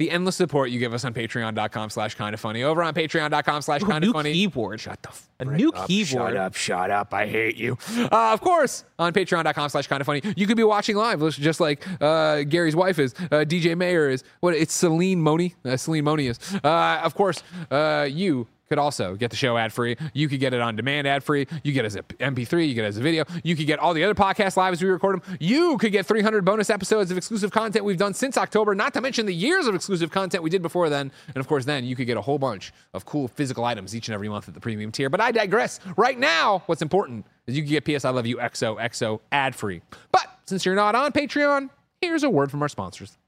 The endless support you give us on patreon.com slash kind of funny. Over on patreon.com slash kind of new funny. keyboard. Shut the A frick new up, keyboard. Shut up, shut up. I hate you. Uh, of course, on patreon.com slash kind of funny. You could be watching live, just like uh, Gary's wife is, uh, DJ Mayer is. What? It's Celine Moni. Uh, Celine Moni is. Uh, of course, uh, you could also get the show ad free. You could get it on demand ad free. You get it as a MP3. You get it as a video. You could get all the other podcasts live as we record them. You could get 300 bonus episodes of exclusive content we've done since October, not to mention the years of exclusive content we did before then. And of course, then you could get a whole bunch of cool physical items each and every month at the premium tier. But I digress. Right now, what's important is you can get PS I Love You XOXO ad free. But since you're not on Patreon, here's a word from our sponsors.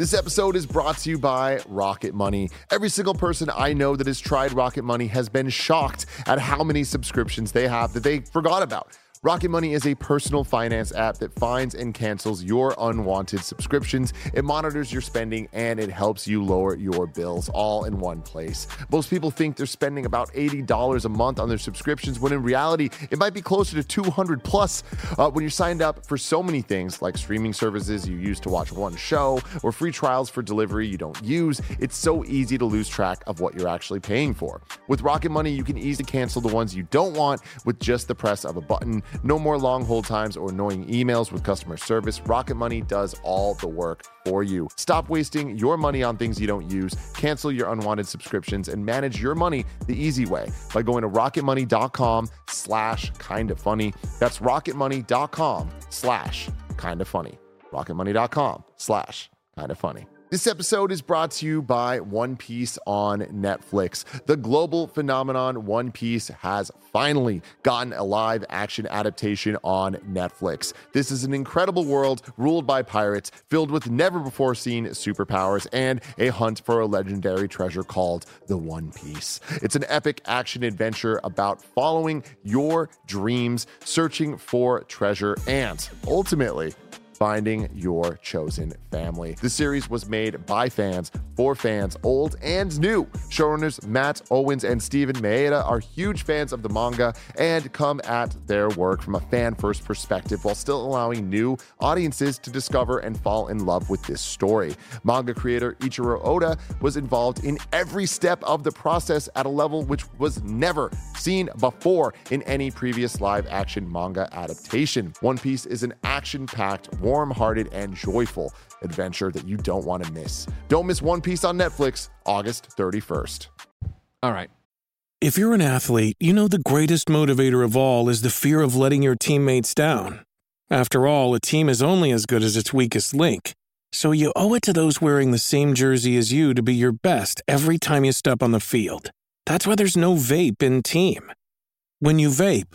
This episode is brought to you by Rocket Money. Every single person I know that has tried Rocket Money has been shocked at how many subscriptions they have that they forgot about. Rocket Money is a personal finance app that finds and cancels your unwanted subscriptions. It monitors your spending and it helps you lower your bills all in one place. Most people think they're spending about $80 a month on their subscriptions when in reality it might be closer to 200 plus. Uh, when you're signed up for so many things like streaming services you use to watch one show or free trials for delivery you don't use, it's so easy to lose track of what you're actually paying for. With Rocket Money, you can easily cancel the ones you don't want with just the press of a button. No more long hold times or annoying emails with customer service. Rocket Money does all the work for you. Stop wasting your money on things you don't use. Cancel your unwanted subscriptions and manage your money the easy way by going to rocketmoney.com slash kind of funny. That's rocketmoney.com slash kind of funny. Rocketmoney.com slash kind of funny. This episode is brought to you by One Piece on Netflix. The global phenomenon One Piece has finally gotten a live action adaptation on Netflix. This is an incredible world ruled by pirates, filled with never before seen superpowers and a hunt for a legendary treasure called the One Piece. It's an epic action adventure about following your dreams, searching for treasure, and ultimately, finding your chosen family. The series was made by fans for fans, old and new. Showrunners Matt Owens and Steven Maeda are huge fans of the manga and come at their work from a fan first perspective while still allowing new audiences to discover and fall in love with this story. Manga creator Eiichiro Oda was involved in every step of the process at a level which was never seen before in any previous live action manga adaptation. One Piece is an action packed, warm hearted, and joyful adventure that you don't want to miss. Don't miss One Piece on Netflix August 31st. All right. If you're an athlete, you know the greatest motivator of all is the fear of letting your teammates down. After all, a team is only as good as its weakest link. So you owe it to those wearing the same jersey as you to be your best every time you step on the field. That's why there's no vape in team. When you vape,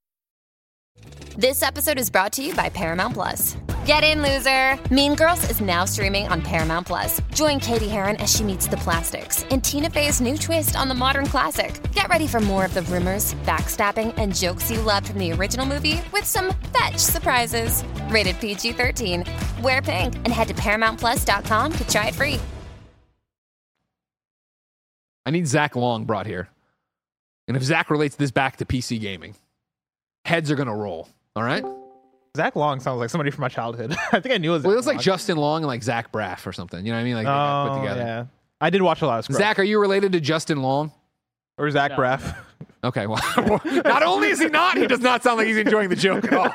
This episode is brought to you by Paramount Plus. Get in, loser! Mean Girls is now streaming on Paramount Plus. Join Cady Heron as she meets the plastics in Tina Fey's new twist on the modern classic. Get ready for more of the rumors, backstabbing, and jokes you loved from the original movie with some fetch surprises. Rated PG 13. Wear pink and head to ParamountPlus.com to try it free. I need Zach Long brought here. And if Zach relates this back to PC gaming, heads are going to roll. All right? Zach Long sounds like somebody from my childhood. [laughs] I think I knew it was. Well, it Zach looks like Justin Long and like Zach Braff or something. You know what I mean? Like they got put Oh, together. yeah. I did watch a lot of Scrubs. Zach, are you related to Justin Long? or Zach No, Braff. [laughs] Okay, well, [laughs] not only is he not, he does not sound like he's enjoying the joke at all.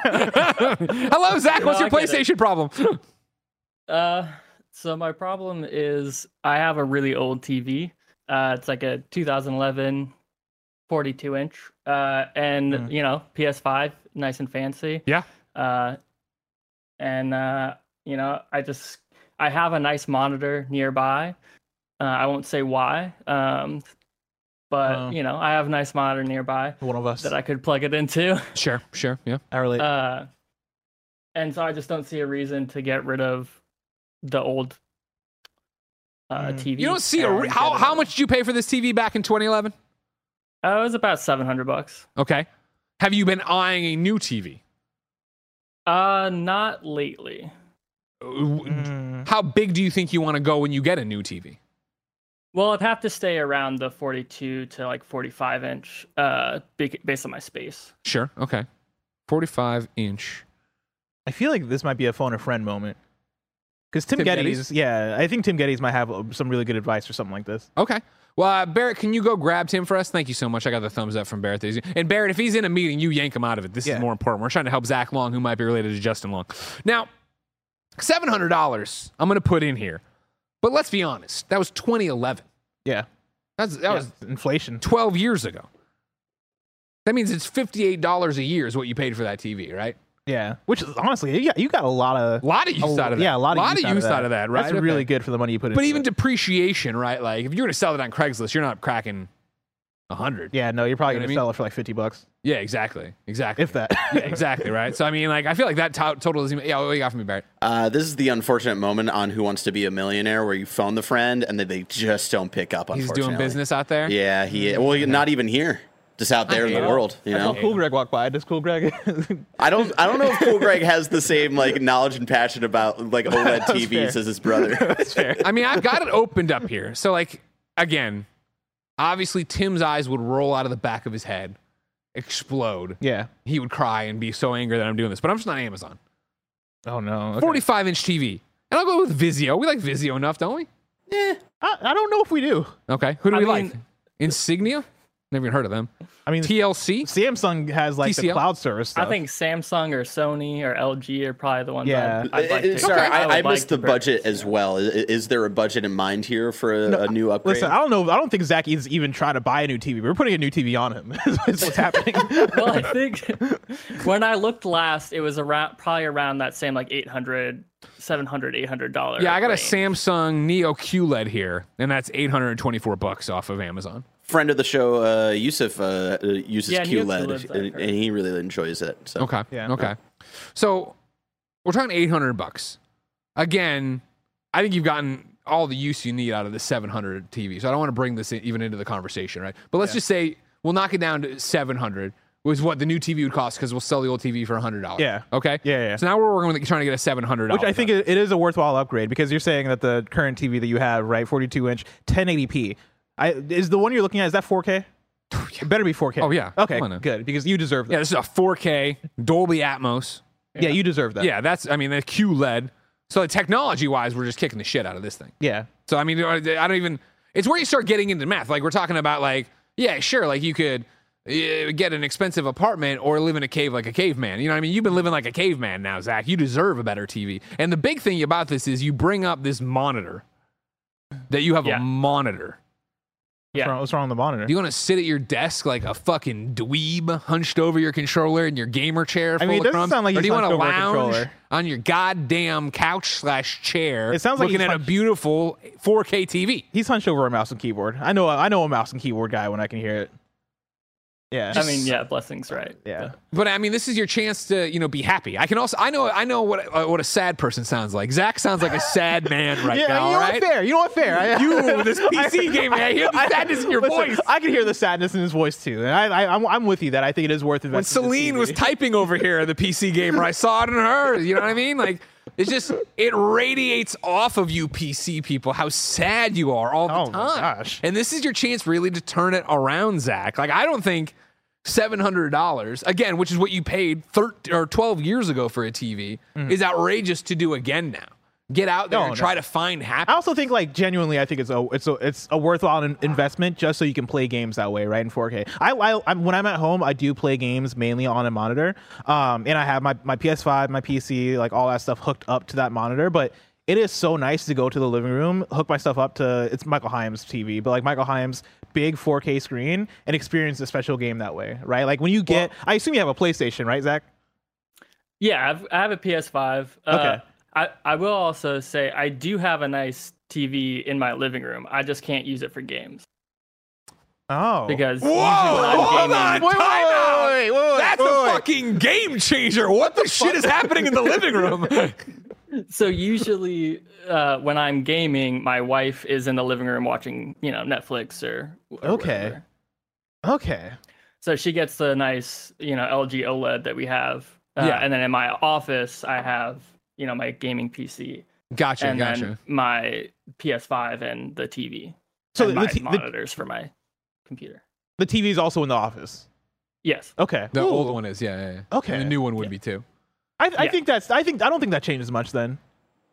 Hello, Zach. What's No, your I get. PlayStation problem? Uh, so my problem is I have a really old TV. Uh, it's like a 2011 42 inch. Uh, and Mm. you know, PS5, nice and fancy. Yeah. Uh, and uh, you know, I just I have a nice monitor nearby. Uh, I won't say why. Um, but Oh. you know, I have a nice monitor nearby One of us. that I could plug it into. [laughs] Sure, sure, yeah. I relate. Uh, and so I just don't see a reason to get rid of the old uh, Mm. TV. You don't see a re- how how much did you pay for this TV back in 2011? Uh, it was about seven hundred bucks. Okay. Have you been eyeing a new TV? Uh, not lately. Mm. How big do you think you want to go when you get a new TV? Well, I'd have to stay around the 42 to like 45 inch, uh, based on my space. Sure. Okay. 45 inch. I feel like this might be a phone a friend moment. Because Tim, Tim Gettys, Gettys? yeah, I think Tim Gettys might have uh, some really good advice for something like this. Okay. Well, uh, Barrett, can you go grab Tim for us? Thank you so much. I got the thumbs up from Barrett. And Barrett, if he's in a meeting, you yank him out of it. This Yeah. is more important. We're trying to help Zach Long, who might be related to Justin Long. Now, $700 I'm going to put in here. But let's be honest. That was 2011. Yeah, That's, that yeah. was inflation. 12 years ago. That means it's $58 a year is what you paid for that TV, right? Yeah, which is honestly, yeah, you got a lot of A lot of use a- out of that. Yeah, a lot of lot use, of use out of that, right? That's really Okay. good for the money you put in. But even depreciation, right? Like if you're going to sell it on Craigslist, you're not cracking a 100. yeah, no, you're probably You know gonna I mean? sell it for like fifty bucks, Yeah, exactly. Exactly. if that. yeah, exactly, right? So I mean, like, I feel like that to- total is even. Yeah, what you got from me, Barrett? Uh, this is the unfortunate moment on Who Wants to Be a Millionaire where you phone the friend and then they just don't pick up. On He's doing business out there. Yeah, he. Well, not even here, just out there in the world. You know, Cool Greg walk by. Does Cool Greg? [laughs] I don't. I don't know if Cool Greg has the same like knowledge and passion about like [laughs] OLED TVs fair. as his brother. [laughs] That's fair. I mean, I've got it opened up here. So, like, again, obviously, Tim's eyes would roll out of the back of his head, explode. Yeah. He would cry and be so angry that I'm doing this. But I'm just not Amazon. Oh no. Okay. 45 inch TV. And I'll go with Vizio. We like Vizio enough, don't we? I, I don't know if we do. Okay. Who do I we mean- like? Insignia? Never even heard of them. I mean, TLC? Samsung has like the cloud service. Stuff. I think Samsung or Sony or LG are probably the ones. Yeah. I'd, I'd like Uh, to. Sorry, I I, I like missed to the budget as well. Is, is there a budget in mind here for a, No, a new upgrade? Listen, I don't know. I don't think Zach is even trying to buy a new TV. We're putting a new TV on him. [laughs] is what's [laughs] happening. well, I think [laughs] when I looked last, it was around probably around that same like 800 700 800 dollars. Yeah, I got a Samsung Neo QLED here, and that's 824 bucks off of Amazon. Friend of the show, uh, Yusuf, uh, uh, uses Yeah, Neo QLED, and, and he really enjoys it. So. Okay. Yeah. Okay. So we're talking 800 bucks. Again, I think you've gotten all the use you need out of the 700 TV. So I don't want to bring this in, even into the conversation, right? But let's just say we'll knock it down to 700 was what the new TV would cost because we'll sell the old TV for $100. Yeah. Okay. Yeah, yeah. So now we're working with trying to get a 700 Which I think it, it is a worthwhile upgrade because you're saying that the current TV that you have, right, 42 inch, 1080p. I is the one you're looking at. Is that 4K? [laughs] It better be 4K. Oh, yeah. Okay. Come on now. Good because you deserve that. Yeah, this is a 4K Dolby Atmos. Yeah, you deserve that. Yeah, that's, I mean, the QLED. So technology wise, we're just kicking the shit out of this thing. Yeah. So I mean, I don't even. It's where you start getting into math. Like we're talking about, like yeah, sure, like you could uh, get an expensive apartment or live in a cave like a caveman. You know what I mean? You've been living like a caveman now, Zach. You deserve a better TV. And the big thing about this is you bring up this monitor that you have Yeah. a monitor. What's, wrong, what's wrong with the monitor? Do you want to sit at your desk like a fucking dweeb, hunched over your controller in your gamer chair? Full mean, it of doesn't crumbs? sound like or he's do you want to hunched over a lounge controller. on your goddamn couch slash chair? It sounds like looking he's at a hunched- beautiful 4K TV. He's hunched over a mouse and keyboard. I know. I know a mouse and keyboard guy when I can hear it. Yeah. I mean, yeah, blessings, right? yeah. But I mean, this is your chance to you know be happy. I can also I know I know what uh, what a sad person sounds like. Zach sounds like a sad man right [laughs] yeah, now. you know all what? right? Fair. You know what? Fair. I- You, this [laughs] PC gamer, I hear the [laughs] sadness in your Listen, voice. I can hear the sadness in his voice too, and I, I, I'm, I'm with you that I think it is worth When investing. in this Celine TV. was typing over here, the PC gamer, I saw it in her. You know what I mean? Like it's just it radiates off of you, PC people, how sad you are all the Oh my time. gosh. And this is your chance really to turn it around, Zach. Like I don't think. Seven hundred dollars again, which is what you paid thirteen or twelve years ago for a TV, mm. is outrageous to do again now. Get out there. No, and no. try to find I also think like genuinely, I think it's a it's a it's a worthwhile in- investment just so you can play games that way, right? In 4K. I, I I'm, when I'm at home, I do play games mainly on a monitor, um, and I have my my PS5, my PC, like all that stuff hooked up to that monitor, but. It is so nice to go to the living room, hook my stuff up to it's Michael Himes TV, but like Michael Himes big 4K screen and experience a special game that way, right? Like when you get, I assume you have a PlayStation, right, Zach? Yeah, I've, I have a PS5. Uh, Okay. I, I will also say I do have a nice TV in my living room. I just can't use it for games Oh, because Whoa, usually hold on, Wait, wait, time out. wait, wait, wait, That's wait, a wait. fucking game changer. What the shit is happening in the living room? [laughs] so usually uh, when I'm gaming, my wife is in the living room watching, you know, Netflix or, or Okay. whatever. okay. So she gets the nice, you know, LG OLED that we have. Uh, Yeah. And then in my office, I have you know, my gaming PC, Gotcha, and gotcha. then my PS5 and the TV. So and the my t- the- monitors for my computer. The TV is also in the office. Yes. Okay. the Ooh. old one is, yeah, yeah, yeah. Okay. And the new one would be too. I, I Yeah. think that's. I think I don't think that changes much then.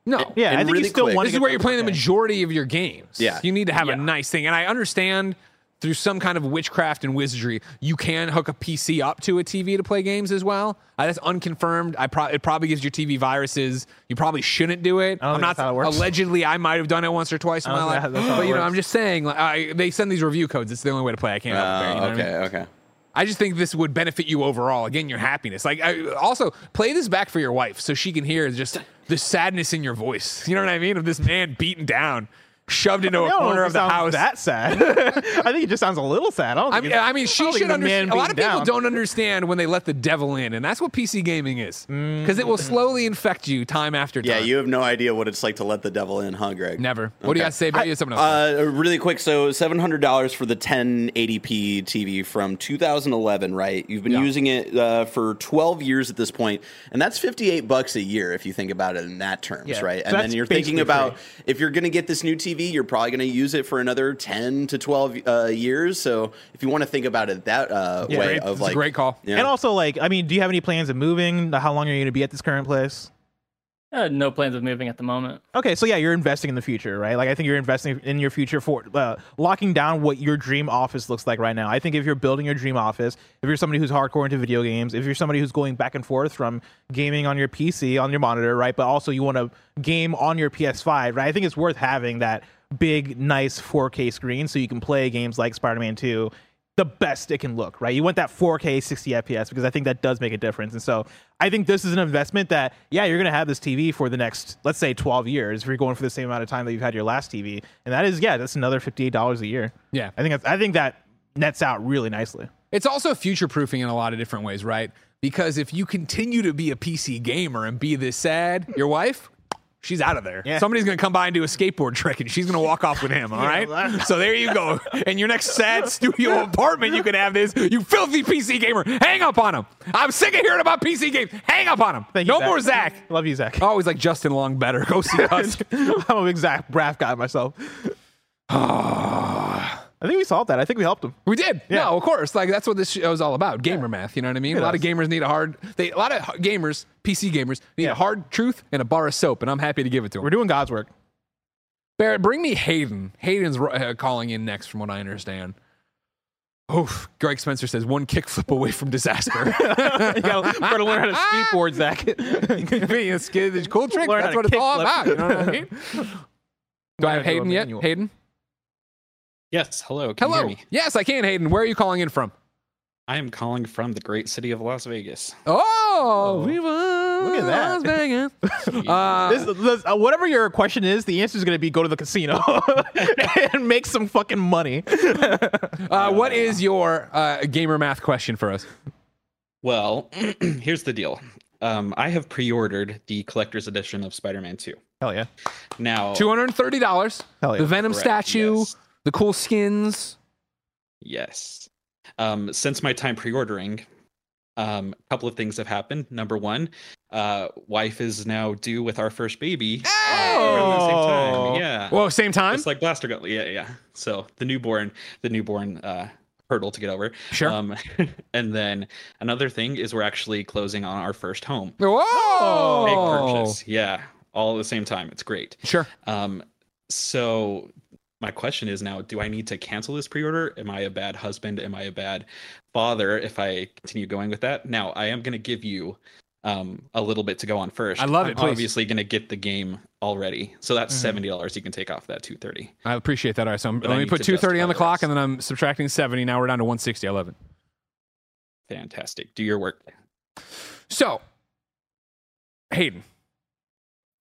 No. Yeah, I think really you still quick- want. this is where you're playing the majority of your games. Yeah. You need to have a nice thing. And I understand through some kind of witchcraft and wizardry, you can hook a PC up to a TV to play games as well. Uh, that's unconfirmed. I pro- it probably gives your TV viruses. You probably shouldn't do it. I'm not that's how it works. allegedly. I might have done it once or twice in my life, think that's how but you know. I'm just saying. Like, I, they send these review codes. It's the only way to play. I can't help it. You know what I mean? okay, okay. I just think this would benefit you overall. Again, your happiness. Like, I, also play this back for your wife so she can hear just the sadness in your voice. You know what I mean? Of this man beaten down, shoved into a don't corner of the house. That sad. [laughs] I think it just sounds a little sad. I don't I mean, I mean, she don't should it's a understand. A lot of people down. don't understand when they let the devil in, and that's what PC gaming is, because it will slowly infect you time after time. Yeah, you have no idea what it's like to let the devil in, huh, Greg? never. What do you Okay. got to say about you? Someone else. Uh, really quick, so seven hundred dollars for the 1080p TV from 2011, right? You've been Yeah. using it uh, for 12 years at this point, and that's 58 bucks a year if you think about it in that terms, Yeah. right? So and then you're thinking about free. if you're going to get this new TV, you're probably going to use it for another 10 to 12 uh, years. So if you want to think about it that uh, Yeah, way great. of It's a like great call. yeah. And also, like, I mean, do you have any plans of moving? How long are you going to be at this current place? Uh, no plans of moving at the moment. Okay, so yeah, you're investing in the future, right? Like I think you're investing in your future for uh, locking down what your dream office looks like right now. I think if you're building your dream office, if you're somebody who's hardcore into video games, if you're somebody who's going back and forth from gaming on your PC on your monitor, right, but also you want to game on your PS5, right? I think it's worth having that big, nice 4K screen so you can play games like Spider-Man 2 the best it can look, right? You want that 4K 60 FPS because I think that does make a difference. And so I think this is an investment that, yeah, you're going to have this TV for the next, let's say, 12 years if you're going for the same amount of time that you've had your last TV. And that is, yeah, that's another $58 a year. Yeah. I think that's, I think that nets out really nicely. It's also future proofing in a lot of different ways, right? Because if you continue to be a PC gamer and be this sad, your wife, she's out of there. Yeah. Somebody's gonna come by and do a skateboard trick, and she's gonna walk off with him. [laughs] All right. so there you go. In your next sad studio [laughs] apartment, you can have this. You filthy PC gamer, hang up on him. I'm sick of hearing about PC games. Hang up on him. Thank you, no Zach. more Zach. Love you, Zach. Oh, I always like Justin Long better. Go see [laughs] us. I'm a big Zach Braff guy myself. [sighs] I think we solved that. I think we helped him. We did. Yeah. No, of course. Like that's what this show is all about. Gamer math. You know what I mean? A It lot of gamers need a hard. They a lot of gamers, PC gamers, need Yeah. a hard truth and a bar of soap, and I'm happy to give it to them. We're doing God's work. Barrett, bring me Hayden. Hayden's uh, calling in next, from what I understand. Oh, Greg Spencer says one kickflip away from disaster. [laughs] you gotta, gotta learn how to [laughs] skateboard, Zach. [laughs] Being a skid a cool trick. Learn That's what it's all kickflip. about. You know what I mean? Do I have Learn how to do a Hayden yet? Hayden? Yes, hello. Can you Hello. hear me? Yes, I can, Hayden. Where are you calling in from? I am calling from the great city of Las Vegas. Oh, we won Look at that. Las Vegas. [laughs] Uh, This, this, uh, whatever your question is, the answer is going to be go to the casino [laughs] and make some fucking money. [laughs] uh, what is your uh, gamer math question for us? Well, [clears throat] here's the deal. Um, I have pre-ordered the collector's edition of Spider-Man 2. Hell yeah. Now, Two hundred and thirty dollars. Hell yeah. The Venom Correct, statue, yes. The cool skins. yes. Um, since my time pre-ordering, um, a couple of things have happened. Number one, uh, wife is now due with our first baby. uh, around the same Oh. time. Yeah. Whoa, same time. Just like Blaster Gun. Yeah, yeah. So the newborn, the newborn uh, hurdle to get over. Sure. Um, [laughs] and then another thing is we're actually closing on our first home. Whoa! Big purchase. Yeah, all at the same time. It's great. Sure. Um, so my question is now: Do I need to cancel this pre-order? Am I a bad husband? Am I a bad father if I continue going with that? Now I am going to give you um, a little bit to go on first. I love it, I'm obviously going to get the game already, so that's Mhm. seventy dollars. You can take off that two thirty. I appreciate that. All right, so let me put two thirty on the clock, and then I'm subtracting seventy. Now we're down to one sixty. I love it. Fantastic. Do your work. So, Hayden,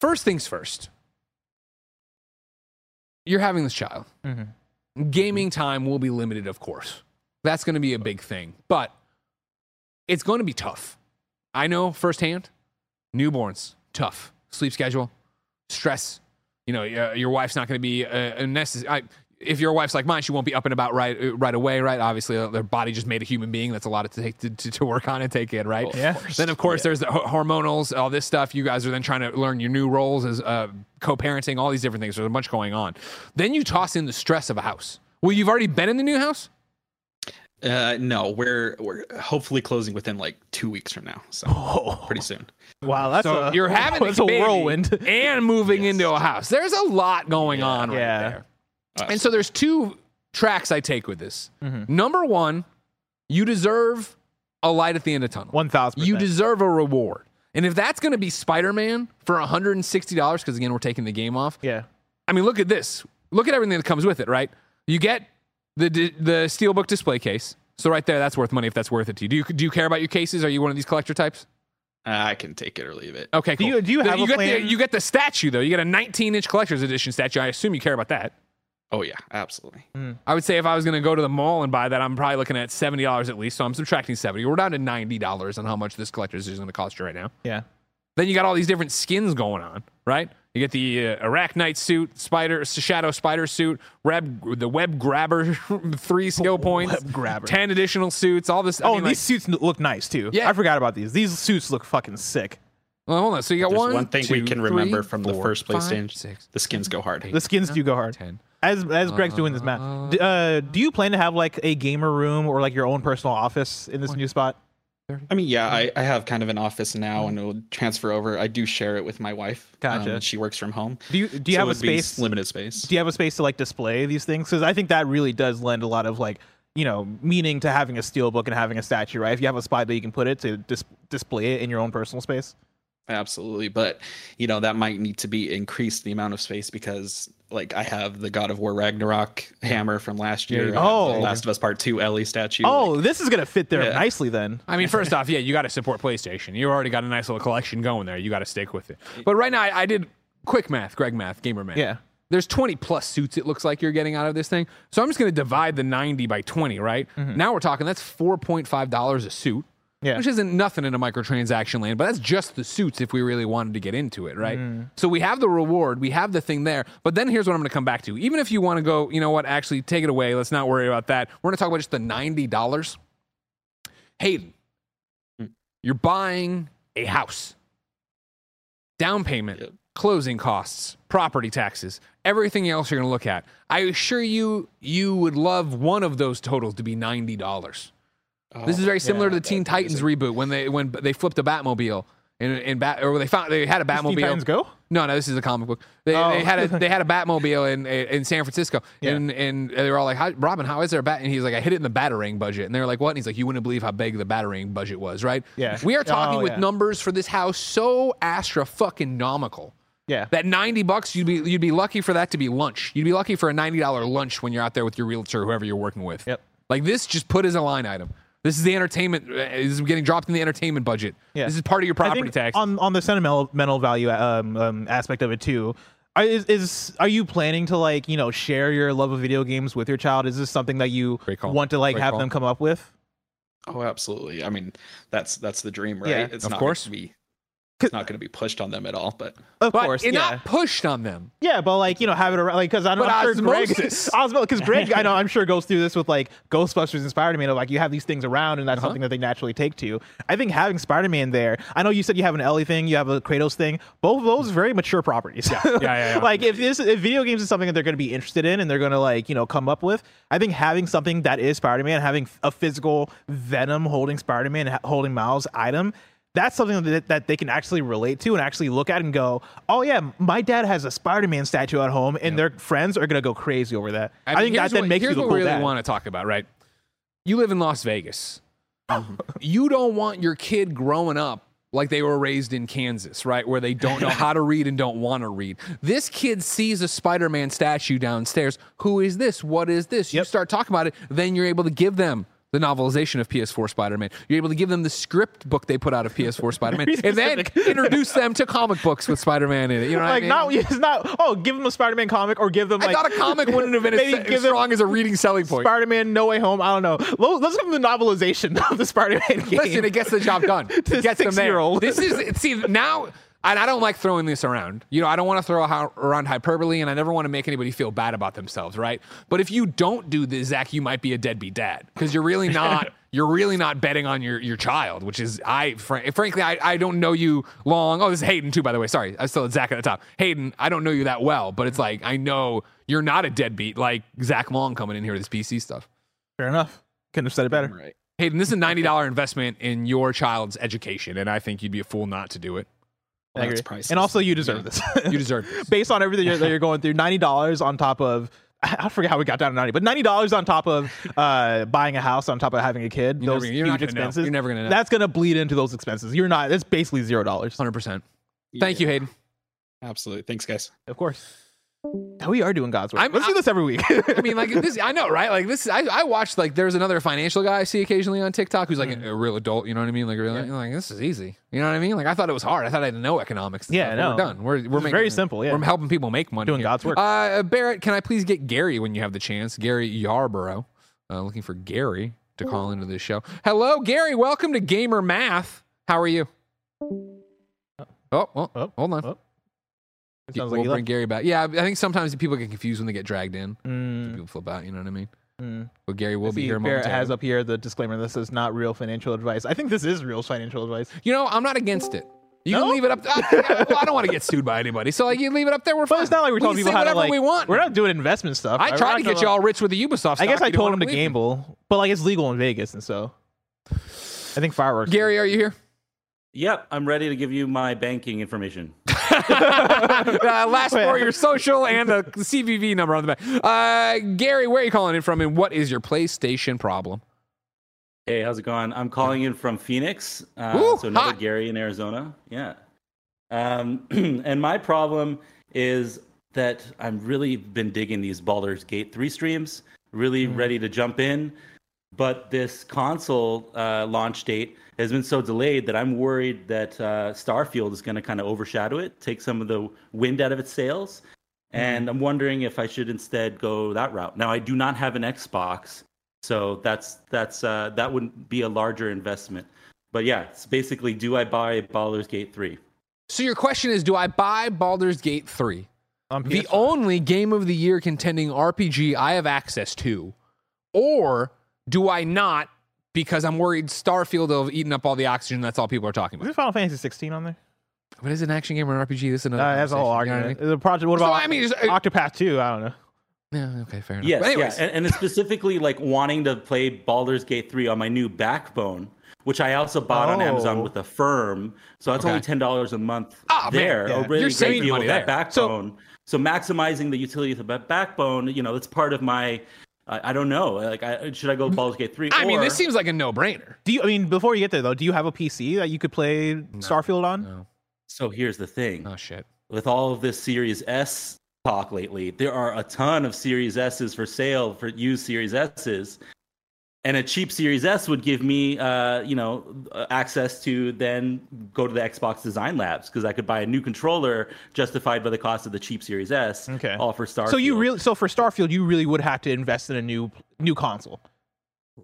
first things first. You're having this child. Mhm. Gaming time will be limited, of course. That's going to be a big thing, but it's going to be tough. I know firsthand. Newborns, tough. Sleep schedule, stress. You know, uh, your wife's not going to be uh, necessary. If your wife's like mine, she won't be up and about right uh, right away, right? Obviously, uh, their body just made a human being. That's a lot to take to, to, to work on and take in, right? Yeah. Then of course there's the hormonals, all this stuff. You guys are then trying to learn your new roles as uh, co-parenting, all these different things. There's a bunch going on. Then you toss in the stress of a house. Well, you've already been in the new house. Uh, no, we're we're hopefully closing within like two weeks from now, so Oh. [laughs] pretty soon. Wow, that's So a, you're having [laughs] that's a, a whirlwind. and moving into a house. There's a lot going on right Yeah. there. And so there's two tracks I take with this. Mm-hmm. Number one, you deserve a light at the end of the tunnel. One thousand. You deserve a reward. And if that's going to be Spider Man for $160, because again, we're taking the game off. Yeah. I mean, look at this. Look at everything that comes with it, right? You get the the steelbook display case. So right there, that's worth money if that's worth it to you. Do you do you care about your cases? Are you one of these collector types? I can take it or leave it. Okay, Do cool. you- do you The- have a get the, plan? you get the statue though. You get a 19 inch collector's edition statue. I assume you care about that. Oh yeah, absolutely. I would say if I was going to go to the mall and buy that, I'm probably looking at seventy dollars at least. So I'm subtracting seventy. We're down to ninety dollars on how much this collector's is going to cost you right now. Yeah. Then you got all these different skins going on, right? You get the uh, Arachknight suit, Spider Shadow Spider suit, Web the Web Grabber, [laughs] three skill points, Web Grabber. ten additional suits, all this. I Oh, mean, and like- these suits look nice too. Yeah. I forgot about these. These suits look fucking sick. well, hold on. So you got There's one, one, thing we two, can remember three, from the four, first five, PlayStation: six, the skins go hard. The skins do go hard. ten. As as Greg's doing this math, d- uh, do you plan to have like a gamer room or like your own personal office in this new spot? I mean, yeah, I, I have kind of an office now, and it'll transfer over. I do share it with my wife. um, Gotcha. and she works from home. Do you do you So have a space? limited space. Do you have a space to like display these things? Because I think that really does lend a lot of like you know meaning to having a steel book and having a statue, right? If you have a spot that you can put it to dis- display it in your own personal space. Absolutely, but you know that might need to be increased the amount of space because, like, I have the God of War Ragnarok hammer from last year. you I have Oh. Last of Us Part Two Ellie statue. Oh, like- this is gonna fit there Yeah. nicely then. I mean, first off, yeah, you got to support PlayStation. You already got a nice little collection going there. You got to stick with it. But right now, I, I did quick math, Greg math, gamer math. Yeah. There's 20 plus suits. It looks like you're getting out of this thing. So I'm just going to divide the 90 by 20. Right mm-hmm. now, we're talking that's 4.5 dollars a suit. Yeah. Which isn't nothing in a microtransaction land, but that's just the suits if we really wanted to get into it, right? Mm-hmm. So we have the reward, we have the thing there, but then here's what I'm going to come back to. Even if you want to go, you know what, actually take it away, let's not worry about that. We're going to talk about just the $90. Hayden, hmm. you're buying a house. Down payment, Yep. closing costs, property taxes, everything else you're going to look at. I assure you, you would love one of those totals to be $90. This is very similar to the Teen Titans reboot when they when they flipped a Batmobile in in Bat or they found they had a Teen Batmobile. Titans Go? No, no, this is a comic book. They, Oh. they had a they had a [laughs] Batmobile in in San Francisco, Yeah. and and they were all like, how, "Robin, how is there a bat?" And he's like, "I hit it in the battering budget." And they're like, "What?" And he's like, "You wouldn't believe how big the battering budget was, right?" Yeah. We are talking Oh, with yeah. numbers for this house so astra fucking nomical. Yeah. That ninety bucks, you'd be you'd be lucky for that to be lunch. You'd be lucky for a ninety dollar lunch when you're out there with your realtor, whoever you're working with. Yep. Like this, just put as a line item. This is the entertainment. uh, This is getting dropped in the entertainment budget. Yeah. This is part of your I property think tax. on on the sentimental value um, um, aspect of it too. Are, is, is are you planning to like you know share your love of video games with your child? Is this something that you want to like Great have call. them come up with? Oh, absolutely. I mean, that's that's the dream, right? Yeah, it's of not course. Going to be, it's not going to be pushed on them at all. But Of but course, yeah. not pushed on them. Yeah, but like you know, have it around like because I know But I'm sure Greg, osmosis. [laughs] because Greg, I know I'm sure goes through this with like Ghostbusters and Spider Man. Of like you have these things around, and that's Uh-huh. something that they naturally take to. I think having Spider Man there. I know you said you have an Ellie thing, you have a Kratos thing. Both of those very mature properties. Yeah, yeah, yeah. [laughs] like if this if video games is something that they're going to be interested in and they're going to like you know come up with, I think having something that is Spider Man, having a physical Venom holding Spider Man, holding Miles item. That's something that, that they can actually relate to and actually look at and go, oh yeah, my dad has a Spider-Man statue at home, and their friends are gonna go crazy over that. I, think that then what, makes you the what cool really dad. want to talk about, right? You live in Las Vegas. [laughs] you don't want your kid growing up like they were raised in Kansas, right? Where they don't know how to read and don't want to read. This kid sees a Spider Man statue downstairs. Who is this? What is this? You start talking about it, then you're able to give them the novelization of PS4 Spider Man. You're able to give them the script book they put out of PS4 [laughs] Spider Man, and then introduce them to comic books with Spider Man in it. You know what like I mean? not it's not oh give them a Spider-Man comic or give them I like thought a comic wouldn't have been [laughs] maybe as, give strong as a reading selling point. Spider-Man No Way Home. I don't know. Let's let's give them the novelization [laughs] of the Spider-Man game. Listen, it gets the job done. It gets them there. six-year-old. This is see now. And I don't like throwing this around. You know, I don't want to throw around hyperbole, and I never want to make anybody feel bad about themselves, right? But if you don't do this, Zach, you might be a deadbeat dad because you're really not. [laughs] you're really not betting on your your child, which is I fr- frankly I, I don't know you long. Oh, this is Hayden too, by the way. Sorry, I still had Zach at the top. Hayden, I don't know you that well, but it's like I know you're not a deadbeat like Zach Long coming in here with this PC stuff. Fair enough. Couldn't have said it better. Right. Hayden, this is a ninety dollar investment in your child's education, and I think you'd be a fool not to do it. I Well, that's priceless. And also, you deserve this. [laughs] You deserve [laughs] this. Based on everything you're, that you're going through, ninety dollars on top of. I forget how we got down to ninety, but ninety dollars on top of uh, buying a house, on top of having a kid, You're those never- you're huge gonna know. expenses. You're never gonna know. That's gonna bleed into those expenses. You're not. It's basically zero dollars. Hundred percent. Thank you, Hayden. Absolutely. Thanks, guys. Of course. We are doing God's work. I'm- Let's do this every week. I mean, like this. I know, right? Like this. I, I watched like there's another financial guy I see occasionally on TikTok who's like Mm. a, a real adult. You know what I mean? Like really, like this is easy. You know what I mean? Like I thought it was hard. I thought I didn't know economics. Yeah, no. we're done. We're we're making, very simple, yeah. we're helping people make money. Doing here. God's work. Uh, Barrett, can I please get Gary when you have the chance? Gary Yarborough. Uh, looking for Gary to call into this show. Hello, Gary. Welcome to Gamer Math. How are you? Oh, well, Oh, hold on. oh. It sounds we'll like bring left. Gary back. Yeah, I think sometimes people get confused when they get dragged in. Mm, People flip out. You know what I mean? mm. But Gary will I be here Barrett momentarily. has up here the disclaimer. This is not real financial advice. I think this is real financial advice. You know, I'm not against it. You No? can leave it up. I, well, I don't want to get sued by anybody, so like you leave it up there. We're fine. But it's not like we're We telling can people how to whatever like. we want. We're not doing investment stuff. I We're tried to get you all rich with the Ubisoft. Stock. I guess I told him to believe me. gamble, but like it's legal in Vegas, and so I think fireworks. Gary, are you here? Yep, I'm ready to give you my banking information. [laughs] uh, last Wait. four, your [laughs] social and the CVV number on the back. Uh, Gary, where are you calling in from, and what is your PlayStation problem? Hey, how's it going? I'm calling in from Phoenix. Uh, Ooh, so another hot. Gary in Arizona. Yeah. Um, [clears throat] and my problem is that I've really been digging these Baldur's Gate 3 streams, really Hmm. ready to jump in. But this console uh, launch date has been so delayed that I'm worried that uh, Starfield is going to kind of overshadow it, take some of the wind out of its sails. And I'm wondering if I should instead go that route. Now, I do not have an Xbox, so that's that's uh, that wouldn't be a larger investment. But yeah, it's basically, do I buy Baldur's Gate 3? So your question is, do I buy Baldur's Gate three? On the only game of the year contending RPG I have access to, or do I not because I'm worried Starfield will have eaten up all the oxygen. That's all people are talking about. Is Final Fantasy 16 on there? But is it an action game or an RPG? This is another. Uh, that's a whole conversation, you know argument. The project. What So, about I mean, just- uh, Octopath 2? I don't know. what I mean? Yeah. Okay. Fair enough. Yes, But anyways, yeah, and, and it's specifically like wanting to play Baldur's Gate 3 on my new backbone, which I also bought on Amazon Oh. with Affirm. So that's Okay. only ten dollars a month man, there. yeah. A really You're great saving deal money with that there. backbone. So, maximizing the utility of the backbone, you know, that's part of my. I I don't know. Like, I, should I go Baldur's Gate 3? I mean, this seems like a no-brainer. Do you? I mean, before you get there though, do you have a PC that you could play Starfield on? No. So here's the thing. Oh shit. with all of this Series S talk lately, there are a ton of Series S's for sale for used Series S's. And a cheap Series S would give me, uh, you know, access to then go to the Xbox Design Labs because I could buy a new controller justified by the cost of the cheap Series S. Okay. All for Starfield. So you really, so for Starfield, you really would have to invest in a new new console.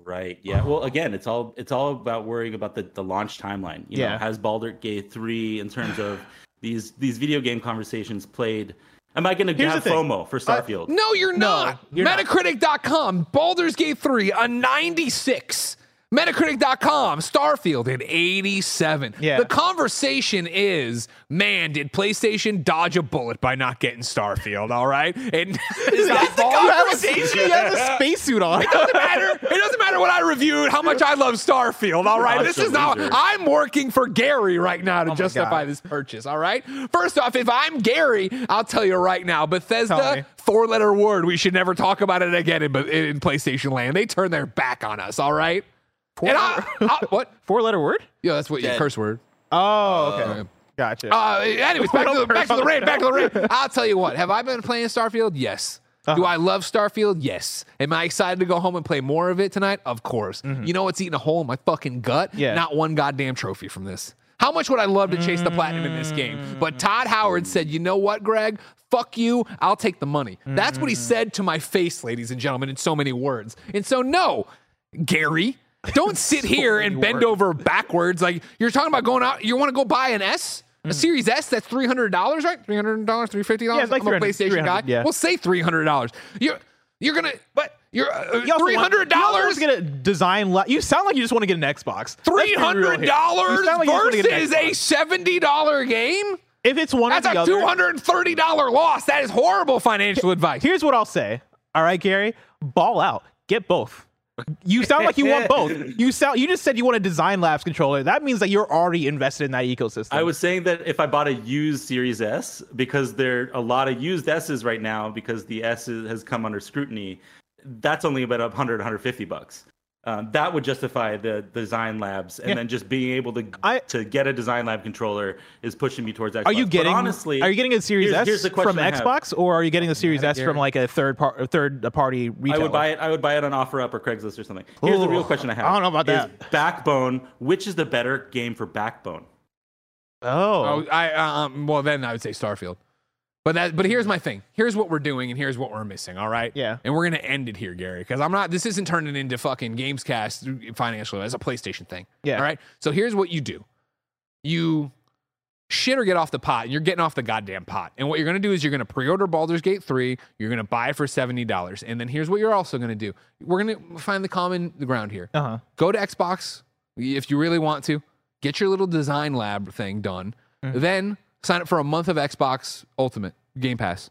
Right. Yeah. Well, again, it's all it's all about worrying about the, the launch timeline. You Yeah. know, has Baldur Gate three in terms of [sighs] these these video game conversations played? Am I going to Here's have. FOMO for Starfield? No, you're not. you're not. Metacritic.com, Baldur's Gate 3, a 96. Metacritic.com, Starfield, an 87. Yeah. The conversation is, man, did PlayStation dodge a bullet by not getting Starfield, all right? And [laughs] that's the conversation. [laughs] You have a spacesuit on. It doesn't matter. It doesn't matter what I reviewed, how much I love Starfield, all right? This is loser. I'm working for Gary right now to Oh justify God. this purchase, all right? First off, if I'm Gary, I'll tell you right now, Bethesda, four letter word, we should never talk about it again in, in PlayStation land. They turn their back on us, all right? And I, I- what? [laughs] Four letter word? Yeah, that's what your Dead. curse word. Oh, okay. Gotcha. Uh, anyways, back to the, back to the rain. Back to the rain. [laughs] I'll tell you what. Have I been playing Starfield? Yes. Do Uh-huh. I love Starfield? Yes. Am I excited to go home and play more of it tonight? Of course. You know what's eating a hole in my fucking gut? Mm-hmm. Yeah. Not one goddamn trophy from this. How much would I love to chase the platinum in this game? But Todd Howard said, you know what, Greg? Fuck you. I'll take the money. That's what he Mm-hmm. said to my face, ladies and gentlemen, in so many words. And so, no, Gary, don't sit [laughs] here and bend over backwards. Like you're talking about going out. You want to go buy an S? A Series S, that's three hundred dollars, right? Three hundred dollars, three fifty dollars. Yeah, like I'm a PlayStation guy. yeah. We'll say three hundred dollars. You're you're gonna but. You're uh, You three hundred dollars. want to get a design. La- you sound like you just want to get an Xbox. Let's be real Three hundred dollars like you just wanna get an versus a seventy dollar game. If it's one That's or the a two hundred and thirty dollar loss. That is horrible financial advice. Here's what I'll say. All right, Gary, ball out. Get both. You sound like you want [laughs] both. You sound. You just said you want a Design Labs controller. That means that you're already invested in that ecosystem. I was saying that if I bought a used Series S, because there are a lot of used S's right now, because the S is, has come under scrutiny, that's only about 100, 150 bucks. Um, that would justify the design labs, and Yeah. then just being able to to get a design lab controller is pushing me towards Xbox. Are you But getting? honestly? are you getting a Series here's, S here's the question from I have. Xbox, or are you getting the Series S from like a third part, third party I would buy it. I would buy it on OfferUp or Craigslist or something. Here's the real question I have. I don't know about is that. Backbone. Which is the better game for Backbone? Oh, I um. Well, then I would say Starfield. But that. But here's my thing. Here's what we're doing, and here's what we're missing. All right. Yeah. And we're gonna end it here, Gary, because I'm not. This isn't turning into fucking Gamescast financially as a PlayStation thing. Yeah. All right. So here's what you do. You shit or get off the pot, and you're getting off the goddamn pot. And what you're gonna do is you're gonna pre-order Baldur's Gate 3. You're gonna buy it for seventy dollars, and then here's what you're also gonna do. We're gonna find the common ground here. Uh huh. Go to Xbox if you really want to. Get your little design lab thing done. Mm-hmm. Then sign up for a month of Xbox Ultimate Game Pass.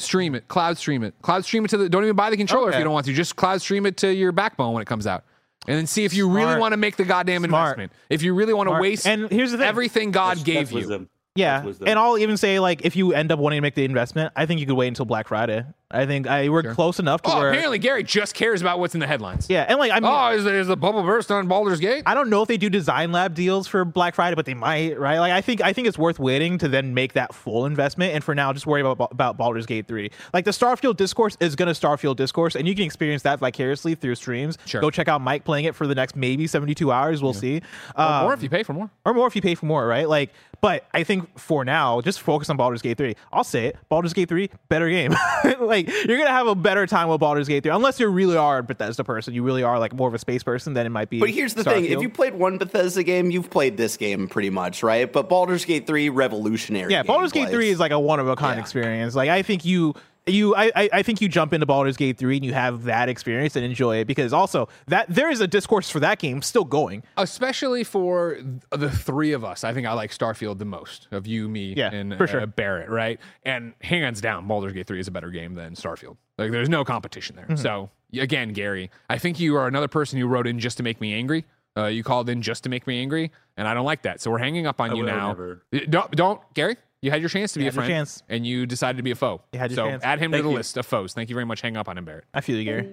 Stream it, cloud stream it, cloud stream it to the. Don't even buy the controller if Okay. you don't want to. Just cloud stream it to your backbone when it comes out, and then see if you really Smart. want to make the goddamn Smart. investment. If you really want to Smart. waste And here's the thing. everything God That's- gave that's you. wisdom. Yeah, and I'll even say like if you end up wanting to make the investment, I think you could wait until Black Friday. I think I we're close enough to Oh, where. apparently Gary just cares about what's in the headlines. Yeah, and like I mean, Oh, is, is the bubble burst on Baldur's Gate? I don't know if they do design lab deals for Black Friday, but they might, right? Like I think I think it's worth waiting to then make that full investment, and for now, just worry about about Baldur's Gate three. Like the Starfield discourse is gonna Starfield discourse, and you can experience that vicariously through streams. Sure. Go check out Mike playing it for the next maybe seventy two hours. We'll see. Or Um, more if you pay for more. or more if you pay for more, right? Like, but I think for now, just focus on Baldur's Gate 3. I'll say it. Baldur's Gate 3, better game. [laughs] like, you're gonna have a better time with Baldur's Gate 3. Unless you really are a Bethesda person, you really are like more of a space person, then it might be. But here's the thing: if Starfield. you played one Bethesda game, you've played this game pretty much, right? But Baldur's Gate three, revolutionary. Yeah, Baldur's Gate gameplay. 3 is like a one of a kind Yeah. experience. Like I think you you I, I I think you jump into Baldur's Gate 3 and you have that experience and enjoy it because also that there is a discourse for that game still going. especially for the three of us. I think I like Starfield the most of you, me, Yeah, and for sure. uh, Barrett, right? And hands down, Baldur's Gate 3 is a better game than Starfield. Like, there's no competition there. Mm-hmm. So, again, Gary, I think you are another person who wrote in just to make me angry. Uh, you called in just to make me angry, and I don't like that. So we're hanging up on I you now. never. Don't, don't, Gary. You had your chance to be You a had your friend, chance. and you decided to be a foe. You had your so chance. add him Thank to the you. list of foes. Thank you very much. Hang up on him, Barrett. I feel you, Gary.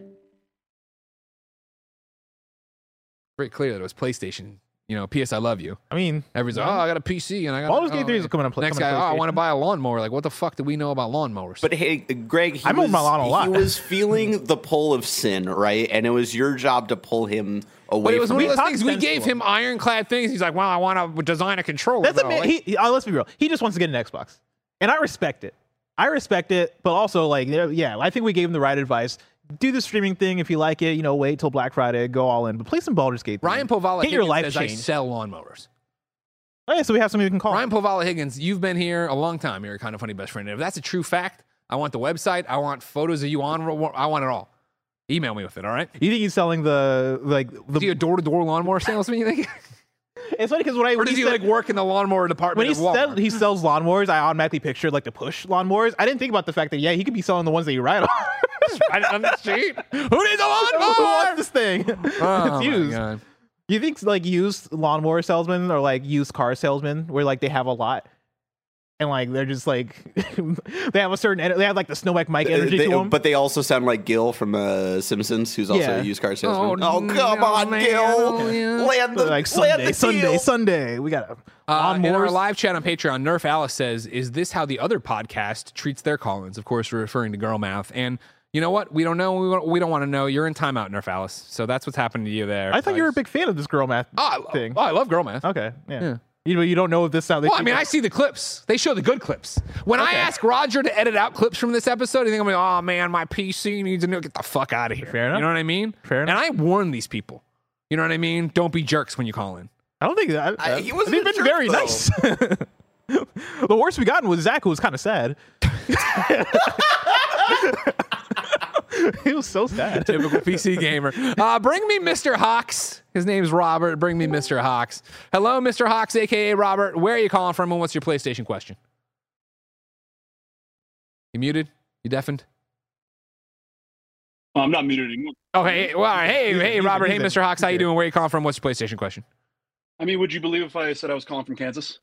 Very clear that it was PlayStation. You know, PS, I love you. I mean, Everybody's like, oh, I got a PC and I got Baldur's oh, Gate 3 is coming to play. Next coming guy, to oh, I want to buy a lawnmower. Like, what the fuck do we know about lawnmowers? But hey, Greg, he I mow was, my lawn a lot. he was [laughs] feeling the pull of sin, right? And it was your job to pull him away But it was one of those things. We gave him ironclad things. He's like, well, I want to design a controller. That's a man. Like, He, he- uh, let's be real. He just wants to get an Xbox, and I respect it. I respect it, but also like, yeah, yeah, I think we gave him the right advice. Do the streaming thing if you like it. You know, wait till Black Friday, go all in, but play some Baldur's Gate. Ryan Povala get your Higgins life says I changed. sell lawnmowers. Oh, yeah, so we have somebody we can call. Ryan Povala Higgins, you've been here a long time. You're a kind of funny best friend. If that's a true fact, I want the website. I want photos of you on. I want it all. Email me with it. All right. you think he's selling the like the? Is he a door-to-door lawnmower salesman? You think? [laughs] it's funny because when I or does he he said, like work in the lawnmower department? when he said he sells lawnmowers, I automatically pictured like the push lawnmowers. I didn't think about the fact that yeah, he could be selling the ones that you ride on. right on the street. [laughs] Who needs a Who lawnmower? wants this thing? [laughs] Oh, it's my used. God. You think like used lawnmower salesmen or like used car salesmen where like they have a lot and like they're just like [laughs] they have a certain ener- they have like the Snow White Mike energy They- to them. but they also sound like Gil from uh, Simpsons, who's also Yeah. a used car salesman. Oh, Oh, come no, on, man. Gil! Oh, yeah. Land the They're like land Sunday, the Sunday, deal. Sunday. We got a Uh, in our live chat on Patreon, Nerf Alice says, "Is this how the other podcast treats their call-ins?" Of course, we're referring to Girl Math. And you know what? We don't know. We, don't- we don't want to know. You're in timeout, Nerf Alice. So that's what's happening to you there. I thought you were a big fan of this girl math oh, I, thing. Oh, I love Girl Math. Okay, yeah. Yeah. You know, you don't know if this how they. Well, I mean, it. I see the clips. They show the good clips. When I ask Roger to edit out clips from this episode, you think I'm like, oh man, my PC needs to know. Get the fuck out of here. Fair enough. You know what I mean? Fair enough. And. I warn these people. You know what I mean? Don't be jerks when you call in. I don't think that. I- uh, he wasn't they've been jerk, very though. nice. [laughs] the worst we gotten was Zach, who was kind of sad. [laughs] [laughs] he was so sad. Typical PC gamer. Uh, bring me Mr. Hawks. His name's Robert. Bring me Mr. Hawks. Hello, Mr. Hawks, aka Robert. Where are you calling from, and what's your PlayStation question? You muted? You deafened? Well, I'm not muted anymore. hey, Well, all right. hey, hey, Robert. Hey, Mr. Hawks. How you doing? Where are you calling from? What's your PlayStation question? I mean, would you believe if I said I was calling from Kansas?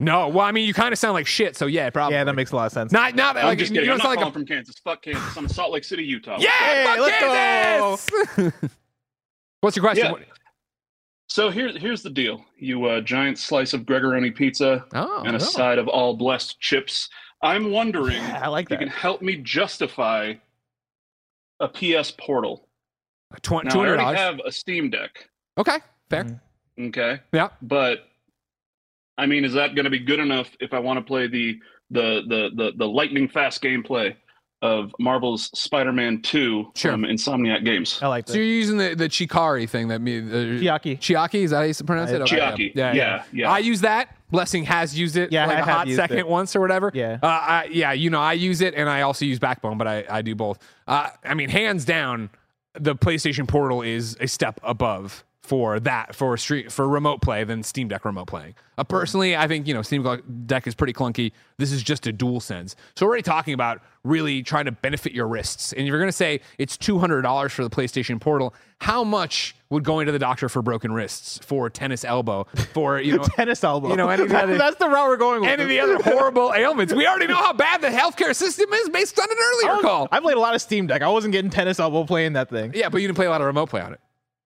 No. Well, I mean, you kind of sound like shit. So yeah, probably. Yeah, that makes a lot of sense. Not, not I'm like just you kidding. I'm don't sound like a from Kansas. Fuck Kansas. I'm in Salt Lake City, Utah. yeah. fuck let's Kansas! [laughs] What's your question? Yeah. So here's here's the deal. You uh, giant slice of Gregoroni pizza Oh, and a oh. side of all blessed chips. I'm wondering [laughs] I like if you can help me justify a PS Portal. Tw- Now, Two I already have a Steam Deck. Okay, fair. Mm-hmm. Okay. Yeah. But I mean, is that going to be good enough if I want to play the the the the, the lightning fast gameplay of Marvel's Spider-Man 2 Sure. from Insomniac Games? I like that. So you're using the the Chikari thing that me uh, Chiaki. Chiaki is that how you pronounce it? Uh, Okay, Chiaki. Yeah, Yeah, yeah. I use that. Blessing has used it. Yeah, like I a hot second it. once or whatever. Yeah. uh, I, yeah. You know, I use it, and I also use Backbone, but I I do both. Uh, I mean, hands down, the PlayStation Portal is a step above for that for street for remote play than Steam Deck remote playing. Uh, personally, I think you know Steam Deck is pretty clunky. This is just a DualSense. So we're already talking about really trying to benefit your wrists. And if you're going to say it's two hundred dollars for the PlayStation Portal, how much would going to the doctor for broken wrists, for tennis elbow, for you know [laughs] Tennis elbow. You know, any of other- [laughs] that's the route we're going with. any of the other horrible ailments? We already know how bad the healthcare system is based on an earlier call. I played a lot of Steam Deck. I wasn't getting tennis elbow playing that thing. Yeah, but you didn't play a lot of remote play on it.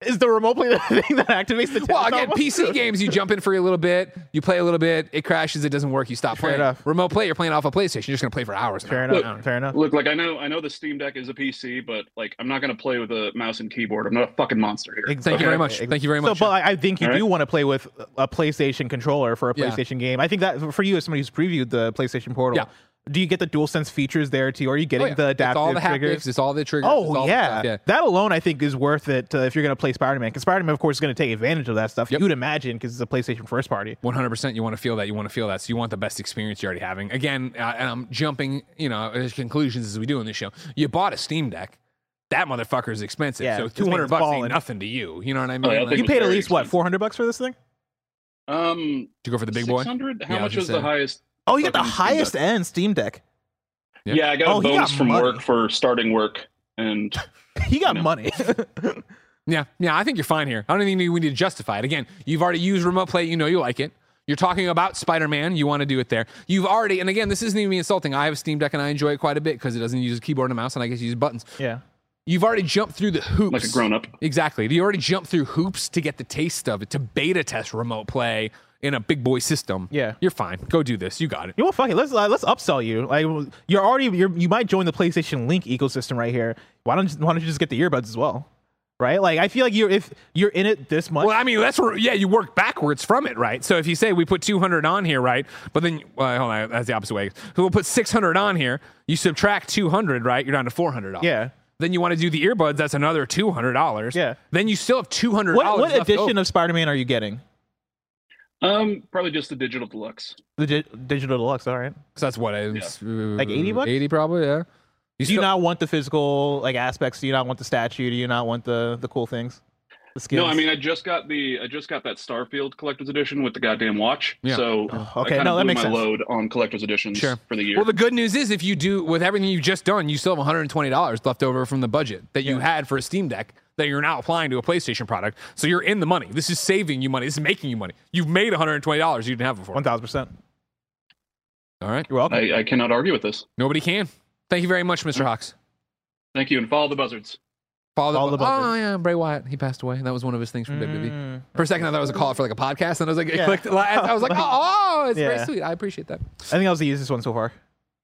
Is the remote play [laughs] the thing that activates the tennis Well, again, elbow? PC [laughs] games, you jump in for a little bit, you play a little bit, it crashes, it doesn't work, you stop Fair playing. enough. Remote play, you're playing off a PlayStation, you're just gonna play for hours. Fair enough. and hours. Fair enough. Look, like I know I know the Steam Deck is a PC, but like I'm not going to play with a mouse and keyboard. I'm not a fucking monster here. Thank you very much. Thank you very much. So, but I I think you All do right. want to play with a PlayStation controller for a Yeah. PlayStation game. I think that for you, as somebody who's previewed the PlayStation Portal, Yeah. Do you get the DualSense features there too? Or Are you Oh, getting yeah. the it's all the triggers? haptics, it's all the triggers. it's all Oh the yeah. yeah. that alone I think is worth it uh, if you're going to play Spider-Man. Because Spider-Man, of course, is going to take advantage of that stuff. Yep. You'd imagine because it's a PlayStation first party. One hundred percent. You want to feel that. You want to feel that. So you want the best experience you're already having. Again, uh, and I'm jumping, you know, as conclusions as we do in this show. You bought a Steam Deck. That motherfucker is expensive. Yeah, so two hundred bucks ain't nothing to you. You know what I mean? Oh, yeah, I Like, You paid at very least what 400 bucks for this thing? Um, Did you go for the big boy? 600? How Yeah, much was the highest? Oh, you got the highest Deck? end Steam Deck. Yeah. Yeah, I got Oh, a he got from money. work for starting work, and [laughs] He got You know. money. [laughs] Yeah, yeah, I think you're fine here. I don't think we need to justify it. Again, you've already used remote play. You know you like it. You're talking about Spider Man. You want to do it there. You've already, and again, this isn't even me insulting. I have a Steam Deck and I enjoy it quite a bit because it doesn't use a keyboard and a mouse, and I get to use buttons. yeah. You've already jumped through the hoops. like a grown up. Exactly. You already jumped through hoops to get the taste of it, to beta test remote play in a big boy system. Yeah. You're fine. Go do this. You got it. You know? Fuck it. Let's uh, let's upsell you. Like you're already you're, you might join the PlayStation Link ecosystem right here. Why don't you, why don't you just get the earbuds as well? Right? Like I feel like you're if you're in it this much. Well, I mean, that's where, yeah, you work backwards from it, right? So if you say we put 200 on here, right? But then, well, hold on, that's the opposite way. So we'll put 600 on here. You subtract 200, right? You're down to 400. yeah. Then you want to do the earbuds. That's another $200. Yeah. Then you still have $200. What what edition of Spider-Man are you getting? Um, probably just the digital deluxe. The di- digital deluxe. All right. So that's what it's Like 80 bucks? 80 probably, yeah. You Do you still- not want the physical like aspects? Do you not want the statue? Do you not want the the cool things? The skins? No, I mean I just got the I just got that Starfield collector's edition with the goddamn watch. Yeah. So Oh, I okay, kinda no, that blew makes my sense. load on collector's editions Sure. for the year. Well, the good news is if you do with everything you've just done, you still have $120 left over from the budget that you had for a Steam Deck that you're now applying to a PlayStation product. So you're in the money. This is saving you money. This is making you money. You've made $120 you didn't have before. one thousand percent. All right. You're welcome. I, I cannot argue with this. Nobody can. Thank you very much, Mr. Hawks. Thank you, and follow the buzzards. Follow the, Follow the buzzard. Oh yeah, Bray Wyatt. He passed away. That was one of his things from WWE. Mm. For a second, I thought it was a call for like a podcast, and I was like, it Yeah. clicked. I was like, oh, [laughs] oh, it's very sweet. I appreciate that. I think that was the easiest one so far.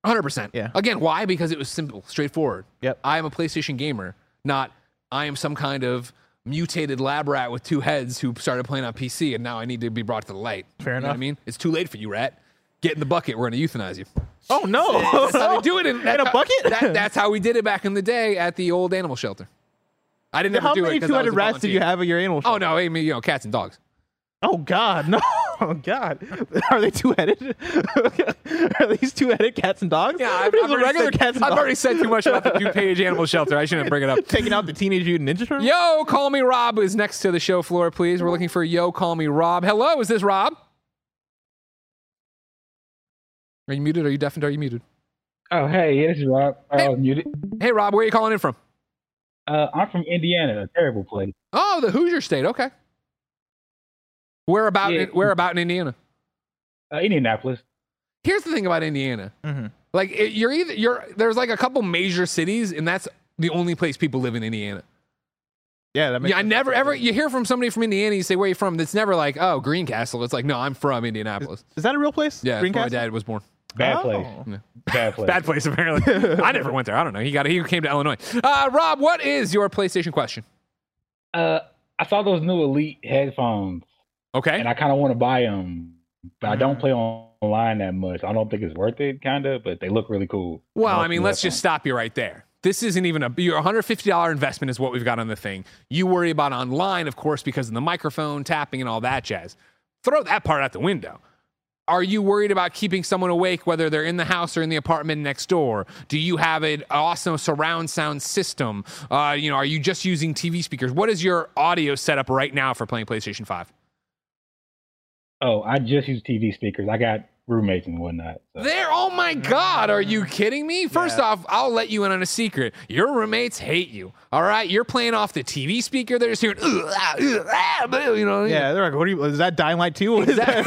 100%. Yeah. Again, why? Because it was simple, straightforward. Yep. I am a PlayStation gamer, not I am some kind of mutated lab rat with two heads who started playing on PC and now I need to be brought to the light. Fair enough. You know what I mean? It's too late for you, rat. Get in the bucket. We're going to euthanize you. Oh no! [laughs] That's how they do it in, In a bucket? That, that's how we did it back in the day at the old animal shelter. I didn't ever How do many it I two was rats did you have at your animal? Oh no, I mean you know cats and dogs. Oh God, no! [laughs] Oh God, [laughs] are they two-headed? [laughs] are these two-headed cats and dogs? Yeah, I've, I've already regular said, cats and I've dogs. already said too much about the DuPage Animal Shelter. I shouldn't bring it up. Taking out the Teenage Mutant Ninja Turtles. Yo, call me Rob is next to the show floor, please. We're looking for Yo, call me Rob. Hello, is this Rob? Are you muted? Are you deafened? Are you muted? Oh, hey, yeah, this is Rob. I was muted. Hey, Rob, where are you calling in from? Uh, I'm from Indiana, a terrible place. Oh, the Hoosier State. Okay. Where about? Yeah. where about in Indiana? Uh, Indianapolis. Here's the thing about Indiana. Mm-hmm. Like it, you're either you're there's like a couple major cities, and that's the only place people live in Indiana. Yeah, that makes Yeah, I never ever you hear from somebody from Indiana. You say where you from. It's never like oh Greencastle. It's like no, I'm from Indianapolis. Is that a real place? Yeah, that's where my dad was born. Bad Oh. place. Yeah. Bad place. Bad place apparently. [laughs] I never went there. I don't know. He got he came to Illinois. Uh, Rob, what is your PlayStation question? Uh, I saw those new Elite headphones, Okay. and I kind of want to buy them, but I don't play on- online that much. I don't think it's worth it, kind of, but they look really cool. Well, Those I mean, let's just stop you right there. This isn't even a your $150 investment is what we've got on the thing. You worry about online, of course, because of the microphone tapping and all that jazz. Throw that part out the window. Are you worried about keeping someone awake, whether they're in the house or in the apartment next door? Do you have an awesome surround sound system? Uh, you know, are you just using TV speakers? What is your audio setup right now for playing PlayStation 5? Oh, I just use TV speakers. I got roommates and whatnot. So. There, oh my God, are you kidding me? First off, I'll let you in on a secret. Your roommates hate you. All right, you're playing off the TV speaker. They're just hearing, "Ugh, ah, ugh, ah," you know. Yeah, they're like, what are you? Is that Dying Light 2? What is that?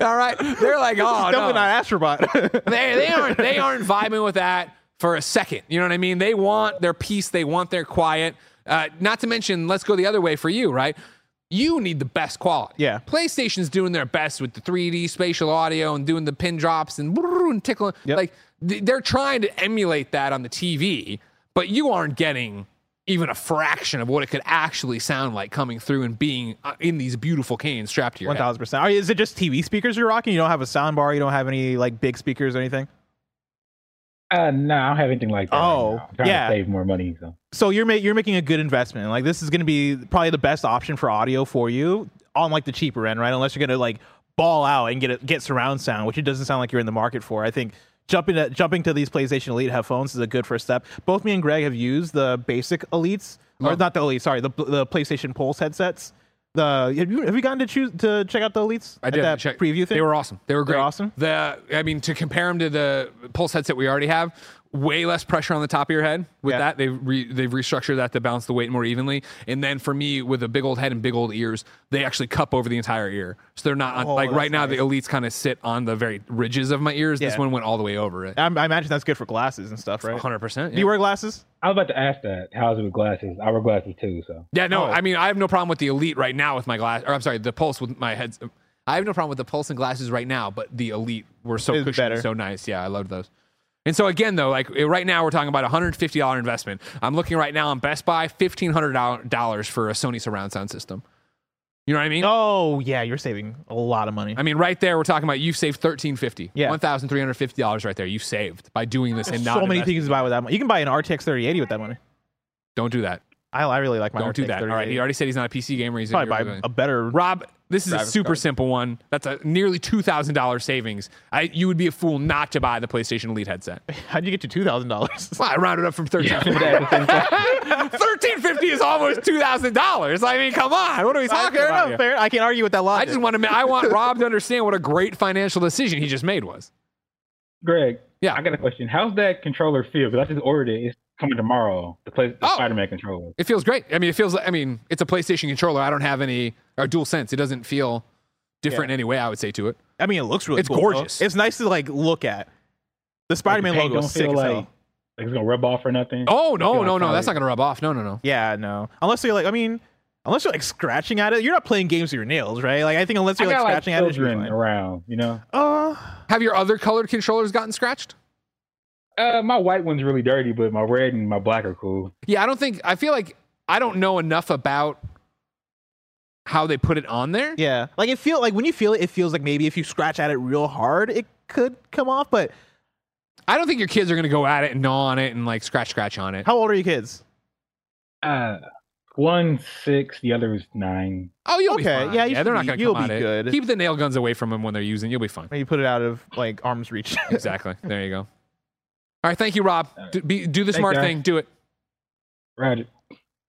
All right, they're like, oh Definitely no, not Astrobot. [laughs] they they aren't they aren't vibing with that for a second. You know what I mean? They want their peace. They want their quiet. Uh, not to mention, let's go the other way for you, right? You need the best quality. Yeah. PlayStation's doing their best with the 3D spatial audio and doing the pin drops and, and tickling. Yep. Like they're trying to emulate that on the TV, but you aren't getting even a fraction of what it could actually sound like coming through and being uh, in these beautiful canes strapped to your One head. thousand percent. Are Is it just TV speakers you're rocking? You don't have a sound bar. You don't have any like big speakers or anything. Uh, no, I don't have anything like that. Oh, trying yeah. to save more money. So So you're ma- you're making a good investment. Like this is going to be probably the best option for audio for you on like the cheaper end, right? Unless you're going to like ball out and get a, get surround sound, which it doesn't sound like you're in the market for. I think jumping to, jumping to these PlayStation Elite headphones is a good first step. Both me and Greg have used the basic Elites, or not the Elite, sorry, the the PlayStation Pulse headsets. The have you have you gotten to choose to check out the Elites? I At did that check. preview thing. They were awesome. They were great. They're awesome? The I mean, to compare them to the Pulse headset we already have, way less pressure on the top of your head. With Yeah. that, they've re, they've restructured that to balance the weight more evenly. And then for me, with a big old head and big old ears, they actually cup over the entire ear. So they're not on, Oh, like right that's now. The Elites kind of sit on the very ridges of my ears. This one went all the way over it. I, I imagine that's good for glasses and stuff, right? Hundred percent. Do you wear glasses? I was about to ask that. How's it with glasses? I wear glasses too. So Yeah, no, Oh. I mean, I have no problem with the Elite right now with my glass. Or I'm sorry, the Pulse with my heads. I have no problem with the Pulse and glasses right now, but the Elite were so Is cushiony, better. so nice. Yeah, I loved those. And so again, though, like eh, right now, we're talking about a hundred fifty dollar investment. I'm looking right now on Best Buy, fifteen hundred dollars for a Sony surround sound system. You know what I mean? Oh yeah, you're saving a lot of money. I mean, right there, we're talking about you've saved thirteen fifty. Yeah. one thousand three hundred fifty dollars right there. You've saved by doing this and not so many investing. things to buy with that money. You can buy an RTX 3080 with that money. Don't do that. I, I really like my Don't RTX do that. All right, he already said he's not a PC gamer. He's Probably buy a better. Rob, this is a super card. simple one. That's a nearly two thousand dollars savings. I, you would be a fool not to buy the PlayStation Elite headset. [laughs] How'd you get to two thousand dollars? Well, I rounded up from thirteen fifty. [laughs] Thirteen fifty is almost two thousand dollars. I mean, come on, what are we talking Fair about? enough. Fair. I can't argue with that logic. I just want to. I want [laughs] Rob to understand what a great financial decision he just made was. Greg, Yeah. I got a question. How's that controller feel? Because I just ordered it. It's coming tomorrow. The, play, the Oh. Spider-Man controller. It feels great. I mean, it feels. I mean, it's a PlayStation controller. I don't have any or DualSense. It doesn't feel different in any way. I would say to it. I mean, it looks really. It's cool, though. gorgeous. It's nice to like look at. The Spider-Man Like, the logo is sick feel like, like it's gonna rub off or nothing. Oh I no, no, like no! That's not gonna rub off. No, no, no. Yeah, no. Unless you're like, I mean, unless you're like scratching at it, you're not playing games with your nails, right? Like I think unless you're like got like scratching at it, it should be children fine. around. You know, Uh, Have your other colored controllers gotten scratched? Uh, my white one's really dirty, but my red and my black are cool. Yeah, I don't think. I feel like I don't know enough about how they put it on there. yeah. Like it feel like when you feel it, it feels like maybe if you scratch at it real hard, it could come off. But I don't think your kids are gonna go at it and gnaw on it and like scratch, scratch on it. How old are you kids? Uh, One six, the other is nine. Oh, you'll be Okay, fine. yeah, you yeah, they're not be- going to you'll come be at it. Keep the nail guns away from them when they're using. You'll be fine. You put it out of like arm's reach. [laughs] exactly. There you go. All right. Thank you, Rob. Do, be, do the Thanks, smart guys. thing. Do it. Right.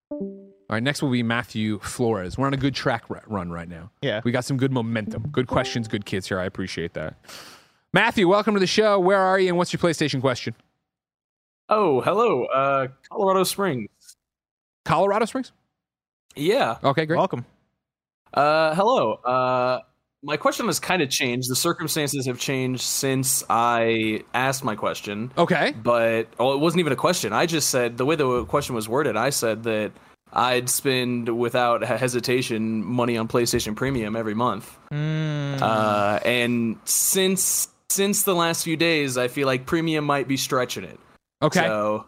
All right. Next will be Matthew Flores. We're on a good track run right now. Yeah. We got some good momentum. Good questions. Good kids here. I appreciate that. Matthew, welcome to the show. Where are you, and what's your PlayStation question? Oh, hello. Uh, Colorado Springs. Colorado Springs. Yeah. Okay, great. Welcome. Uh, hello. Uh, my question has kind of changed. The circumstances have changed since I asked my question. Okay. But well, it wasn't even a question. I just said the way the question was worded. I said that I'd spend without hesitation money on PlayStation Premium every month. Mm. Uh, and since since the last few days, I feel like Premium might be stretching it. Okay. So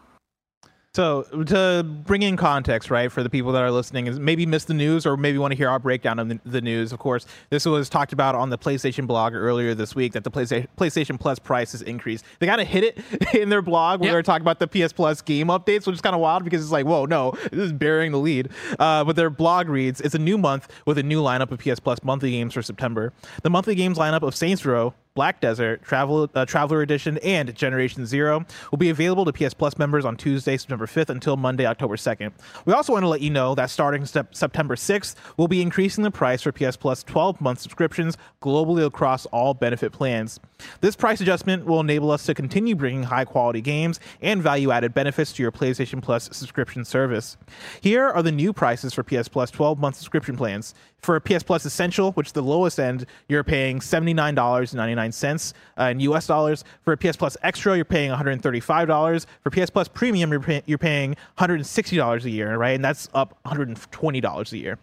So to bring in context, right, for the people that are listening, is maybe missed the news or maybe want to hear our breakdown of the, the news. Of course, this was talked about on the PlayStation blog earlier this week that the PlayStation, PlayStation Plus price has increased. They kind of hit it [laughs] in their blog when Yep. they were talking about the PS Plus game updates, which is kind of wild because it's like, whoa, no, this is burying the lead. Uh, but their blog reads, "It's a new month with a new lineup of PS Plus monthly games for September. The monthly games lineup of Saints Row." Black Desert, Travel, uh, Traveler Edition, and Generation Zero will be available to PS Plus members on Tuesday, September 5th until Monday, October 2nd. We also want to let you know that starting sep- September 6th, we'll be increasing the price for PS Plus 12 month subscriptions globally across all benefit plans. This price adjustment will enable us to continue bringing high quality games and value added benefits to your PlayStation Plus subscription service. Here are the new prices for PS Plus 12 month subscription plans. For a PS Plus Essential, which is the lowest end, you're paying $79.99 uh, in US dollars. For a PS Plus Extra, you're paying $135. For PS Plus Premium, you're, pay- you're paying $160 a year, right? And that's up $120 a year.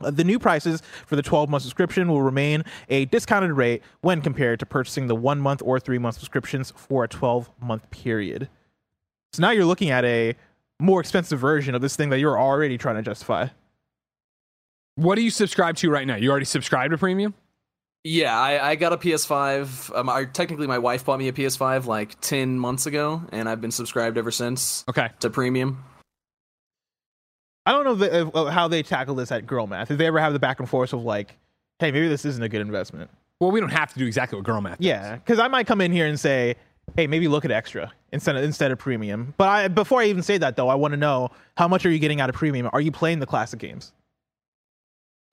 Uh, The new prices for the 12 month subscription will remain a discounted rate when compared to purchasing the one month or three month subscriptions for a 12 month period. So now you're looking at a more expensive version of this thing that you're already trying to justify. What do you subscribe to right now? You already subscribed to Premium? Yeah, I, I got a PS5. Um, I, technically, my wife bought me a PS5 like 10 months ago, and I've been subscribed ever since. Okay. To premium. I don't know the, uh, how they tackle this at Girl Math. If they ever have the back and forth of like, hey, maybe this isn't a good investment. Well, we don't have to do exactly what Girl Math. Yeah, because I might come in here and say, hey, maybe look at extra instead of instead of premium. But I, before I even say that though, I want to know how much are you getting out of premium? Are you playing the classic games?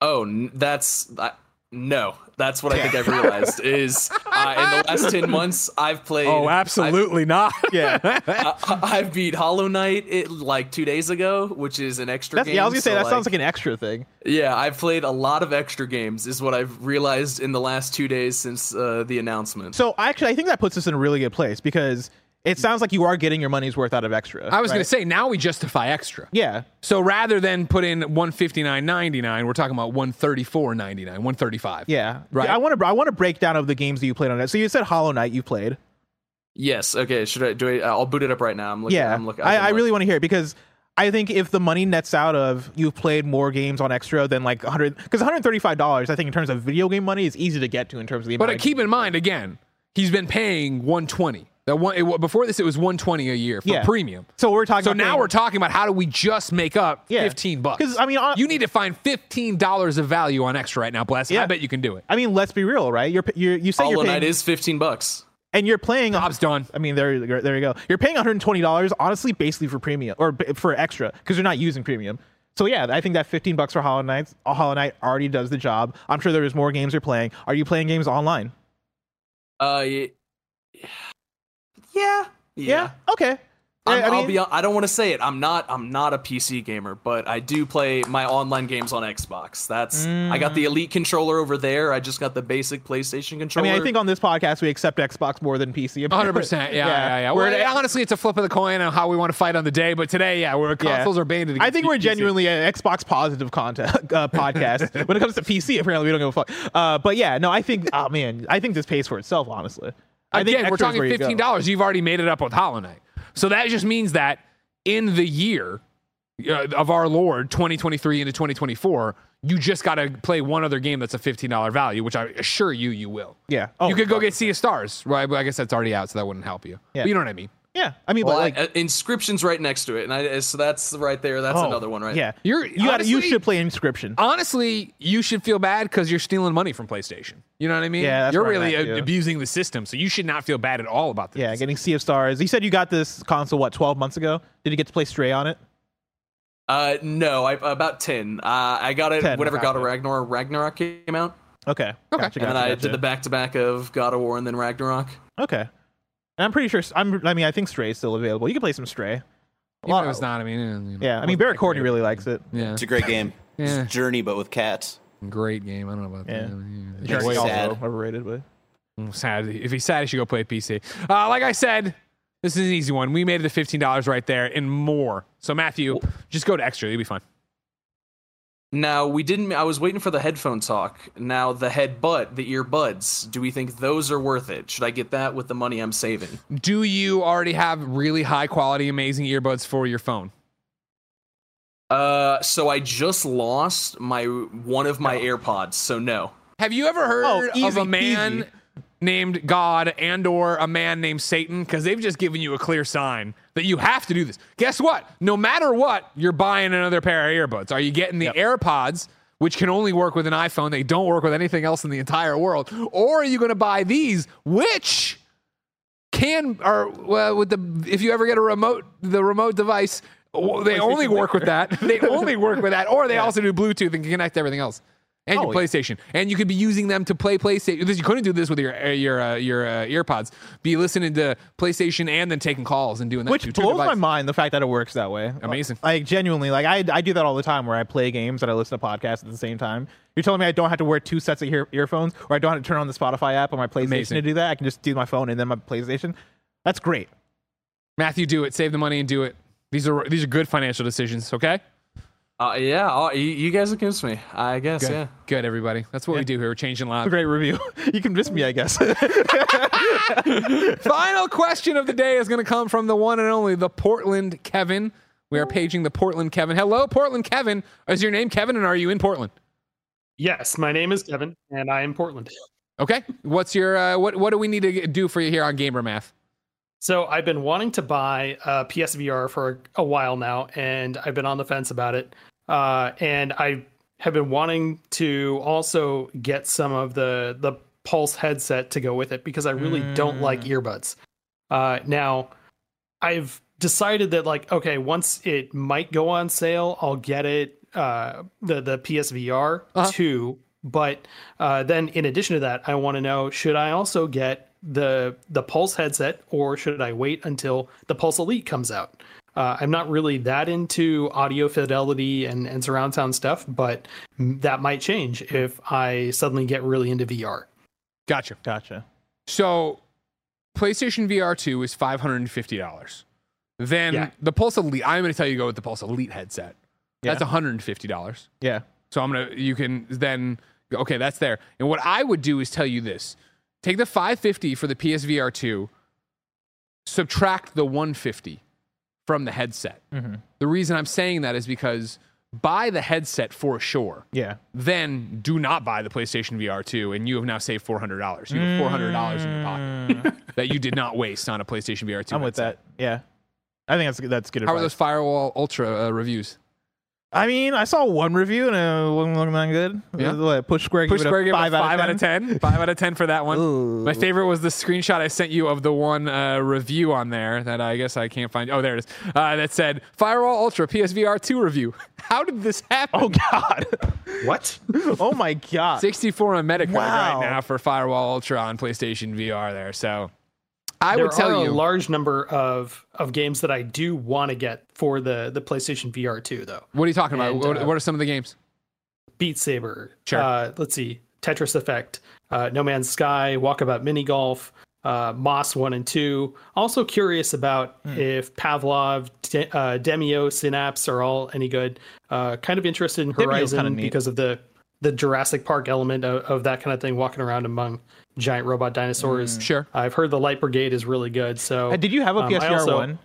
Oh, that's. I, no, that's what I think I've [laughs] realized is uh, in the last 10 months, I've played. Oh, absolutely not. [laughs] Yeah. I, I've beat Hollow Knight it like two days ago, which is an extra That's, game. yeah, I was gonna say so, that sounds like an extra thing. Yeah, I've played a lot of extra games, is what I've realized in the last two days since uh, the announcement. So actually, I think that puts us in a really good place because it sounds like you are getting your money's worth out of extra. I was going to say now we justify extra. Yeah. So rather than put in 159.99, we're talking about 134.99, 135. Yeah. Right. I want to. I want to break down of the games that you played on it. So you said Hollow Knight you played. Yes. Okay. Should I do it? I'll boot it up right now. I'm looking. yeah. I'm looking. I, I really want to hear it because I think if the money nets out of you've played more games on extra than like 100, because 135 dollars, I think in terms of video game money is easy to get to in terms of the. But amount keep in mind, again, he's been paying 120. The one it, before this, it was 120 a year for Yeah. premium. So we're talking. So about now paying- we're talking about how do we just make up Yeah. 15 bucks? 'Cause, I mean, you need to find 15 dollars of value on extra right now, Bless. I bet you can do it. I mean, let's be real, right? You're you're you say Hollow you're paying, Knight is 15 bucks. and you're playing. Job's done. I mean, there there you go. You're paying 120 dollars, honestly, basically for premium or for extra because you're not using premium. So yeah, I think that 15 bucks for Hollow Knight, Hollow Knight already does the job. I'm sure there's more games you're playing. Are you playing games online? Uh. y- Yeah. Yeah. Okay. I'm, I I'll mean- be. I don't want to say it. I'm not. I'm not a PC gamer, but I do play my online games on Xbox. That's. I got the Elite controller over there. I just got the basic PlayStation controller. I mean, I think on this podcast we accept Xbox more than PC. 100%. [laughs] Yeah, yeah, yeah. We're Well, at- honestly, it's a flip of the coin on how we want to fight on the day. But today, yeah, we're consoles are banded. I against think we're PC. genuinely an Xbox positive content uh, podcast. [laughs] when it comes to PC, apparently we don't give a fuck. Uh, but yeah, no, I think, oh man, I think this pays for itself, honestly. I think Again, we're talking you fifteen dollars. You've already made it up with Hollow Knight, so that just means that in the year uh, of our Lord, 2023 into 2024, you just got to play one other game that's a fifteen dollar value, which I assure you, you will. Yeah. Oh, you could go get Sea of Stars, right? But I guess that's already out, so that wouldn't help you. Yeah. But you know what I mean? Yeah, I mean, Well, but like, I- uh, Inscryption's right next to it, and I, so that's right there. That's Oh, another one, right? yeah, You're you got you should play Inscryption. Honestly, you should feel bad because you're stealing money from PlayStation. You know what I mean? Yeah, that's you're really a- abusing the system, so you should not feel bad at all about this. Yeah, getting Sea of Stars. You said you got this console what 12 months ago. Did you get to play Stray on it? Uh, no, I, about ten. Uh, I got it 10, whenever okay. God of Ragnarok Ragnarok came out, Okay. Okay. Gotcha, and then gotcha, I gotcha. did the back to back of God of War and then Ragnarok. Okay. And I'm pretty sure. I'm. I mean, I think Stray is still available. You can play some Stray. A lot- if it's not. I mean, you know, Yeah, I mean, Barrett Courtney really likes it. Yeah, It's a great game. [laughs] Yeah. It's Journey, but with cats. great game. I don't know about Yeah. that. Yeah. Journey me also sad. overrated, but I'm sad. If he's sad, he should go play PC. Uh, like I said, this is an easy one. We made it to fifteen dollars right there and more. So Matthew, just go to extra. You'll be fine. Now we didn't. I was waiting for the headphone talk. Now the headbutt, the earbuds. Do we think those are worth it? Should I get that with the money I'm saving? Do you already have really high quality, amazing earbuds for your phone? Uh, so I just lost my one of my AirPods. So no. Have you ever heard Oh, of a man named God and or a man named Satan? Because they've just given you a clear sign that you have to do this. Guess what? No matter what, you're buying another pair of earbuds. Are you getting the AirPods, which can only work with an iPhone? They don't work with anything else in the entire world. Or are you going to buy these, which can or well, with the if you ever get a remote the remote device they only work with that [laughs] they only work with that or they also do bluetooth and can connect everything else and Oh, your yeah. PlayStation, and you could be using them to play PlayStation. You couldn't do this with your uh, your uh, your uh, earpods. Be listening to PlayStation and then taking calls and doing that. which blows my mind the fact that it works that way. Amazing. Like genuinely, like I I do that all the time where I play games and I listen to podcasts at the same time. You're telling me I don't have to wear two sets of ear- earphones, or I don't have to turn on the Spotify app on my PlayStation Amazing. to do that. I can just do my phone and then my PlayStation. That's great. Matthew, do it. Save the money and do it. These are these are good financial decisions. Okay. Uh, yeah, uh, you, you guys against me. I guess. Good. Yeah. Good, everybody. That's what we do here. We're changing lives. great review. [laughs] you can miss me, I guess. [laughs] Final question of the day is going to come from the one and only the Portland Kevin. We are paging the Portland Kevin. Hello, Portland Kevin. Is your name Kevin, and are you in Portland? Yes, my name is Kevin, and I am Portland. Okay. What's your uh, what? What do we need to do for you here on Gamer Math? So I've been wanting to buy a PSVR for a while now, and I've been on the fence about it. Uh, and I have been wanting to also get some of the the Pulse headset to go with it because I really don't like earbuds. Uh, now, I've decided that like okay, once it might go on sale, I'll get it. Uh, the the PSVR two, but uh, then in addition to that, I want to know should I also get the the Pulse headset or should I wait until the Pulse Elite comes out? Uh, I'm not really that into audio fidelity and, and surround sound stuff, but that might change if I suddenly get really into VR. Gotcha. Gotcha. So, PlayStation VR 2 is $550. Then Yeah. the Pulse Elite, I'm going to tell you go with the Pulse Elite headset. That's Yeah. $150. Yeah. So I'm going to, you can then, okay, that's there. And what I would do is tell you this take the 550 for the PSVR 2, subtract the 150 from the headset. Mhm. The reason I'm saying that is because buy the headset for sure Yeah. then do not buy the PlayStation VR 2 and you have now saved $400. You have $400 in your pocket [laughs] that you did not waste on a PlayStation VR 2. I'm with that. Yeah. I think that's that's good How are those Firewall Ultra uh, reviews? I mean, I saw one review and it wasn't looking that good. Yeah. What, Push Square Push gave it Square a gave it a five, five out of 10. Five out of 10 for that one. Ooh. My favorite was the screenshot I sent you of the one uh, review on there that I guess I can't find. Oh, there it is. Uh, that said Firewall Ultra PSVR 2 review. [laughs] How did this happen? Oh God. [laughs] What? [laughs] oh my God. 64 on Metacritic Wow. right now for Firewall Ultra on PlayStation VR there. So I there would tell are you a large number of of games that I do want to get for the the PlayStation VR 2 though. What are you talking about? And, what, uh, what are some of the games? Beat Saber. Sure. Uh, let's see. Tetris Effect, uh, No Man's Sky, Walkabout Mini Golf, uh, Moss 1 and 2. Also curious about Hmm. if Pavlov, De- uh, Demeo, Synapse are all any good. Uh, kind of interested in Horizon because of the, the Jurassic Park element of, of that kind of thing, walking around among giant robot dinosaurs. Sure. I've heard the Light Brigade is really good. So, Uh, did you have a um, I PSVR also- one?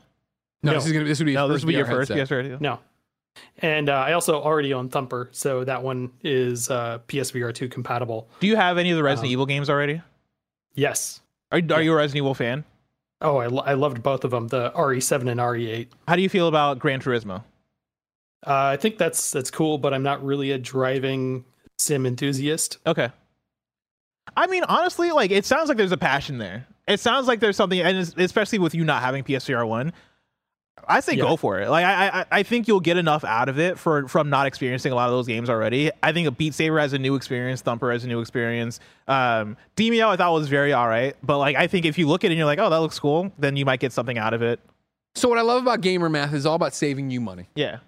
No, No. this is gonna this would be No, your this first would be your VR first headset. PSVR. No. And uh, I also already own Thumper, so that one is uh, PSVR 2 compatible. Do you have any of the Resident Um, Evil games already? Yes. Are, are you a Resident Evil fan? Oh, I, lo- I loved both of them, the RE7 and RE8. How do you feel about Gran Turismo? Uh, I think that's that's cool, but I'm not really a driving sim enthusiast. Okay. I mean, honestly, like it sounds like there's a passion there. It sounds like there's something, and especially with you not having PSVR one, I say Yeah. go for it. Like I, I, I think you'll get enough out of it for from not experiencing a lot of those games already. I think a Beat Saber has a new experience, Thumper has a new experience. Um, Demeo I thought was very all right, but like I think if you look at it and you're like, oh, that looks cool, then you might get something out of it. So what I love about gamer math is all about saving you money. Yeah.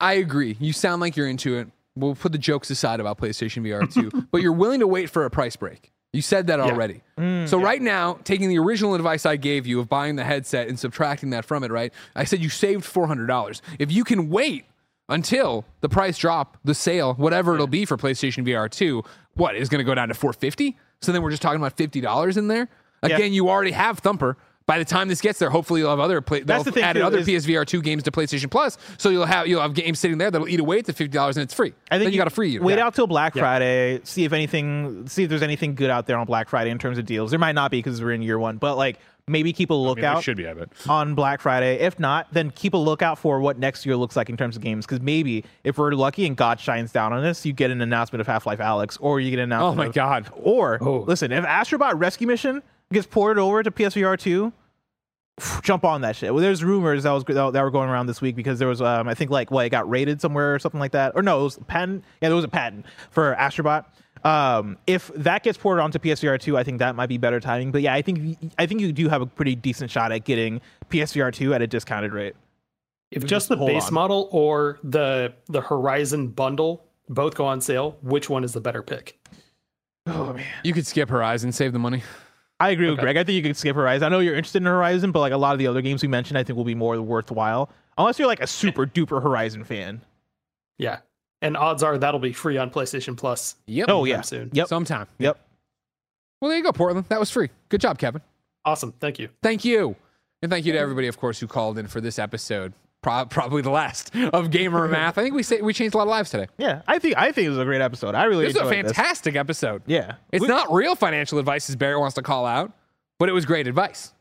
I agree. You sound like you're into it. We'll put the jokes aside about PlayStation VR 2, [laughs] but you're willing to wait for a price break. You said that already. Mm, so right now, taking the original advice I gave you of buying the headset and subtracting that from it, right? I said you saved $400. If you can wait until the price drop, the sale, whatever it'll be for PlayStation VR 2, what is going to go down to 450? So then we're just talking about $50 in there. Again, you already have Thumper. By the time this gets there, hopefully you'll have other play, That's they'll the thing, added too, other is- PSVR 2 games to PlayStation Plus, so you'll have you'll have games sitting there that'll eat away at the fifty dollars and it's free. I think then you, got a free year. Wait Yeah. out till Black Friday. See if anything. See if there's anything good out there on Black Friday in terms of deals. There might not be because we're in year one, but like maybe keep a there lookout. should be of on Black Friday. If not, then keep a lookout for what next year looks like in terms of games. Because maybe if we're lucky and God shines down on us, you get an announcement of Half Life Alyx, or you get an oh announcement. Oh my of- God. Or oh. listen, if Astrobot Rescue Mission gets ported over to PSVR two. [sighs] Jump on that shit. Well, there's rumors that was that were going around this week because there was, um, I think, like, what it got rated somewhere or something like that, or no, it was a patent. Yeah, there was a patent for Astrobot. Um, if that gets ported onto PSVR two, I think that might be better timing. But yeah, I think I think you do have a pretty decent shot at getting PSVR two at a discounted rate. If just the hold base on. model or the the Horizon bundle both go on sale, which one is the better pick? Oh man, You could skip Horizon, save the money. I agree with Greg. I think you could skip Horizon. I know you're interested in Horizon, but like a lot of the other games we mentioned, I think will be more worthwhile. Unless you're like a super duper Horizon fan. Yeah. And odds are that'll be free on PlayStation Plus. Yep. Oh yeah, soon. Yep. Sometime. Yep. Well, there you go, Portland. That was free. Good job, Kevin. Awesome. Thank you. Thank you. And thank you to everybody, of course, who called in for this episode. Pro- probably the last of Gamer [laughs] Math. I think we say we changed a lot of lives today. Yeah, I think I think it was a great episode. I really This is a enjoyed this. fantastic episode. Yeah, It's We- not real financial advice, as Barrett wants to call out, but it was great advice.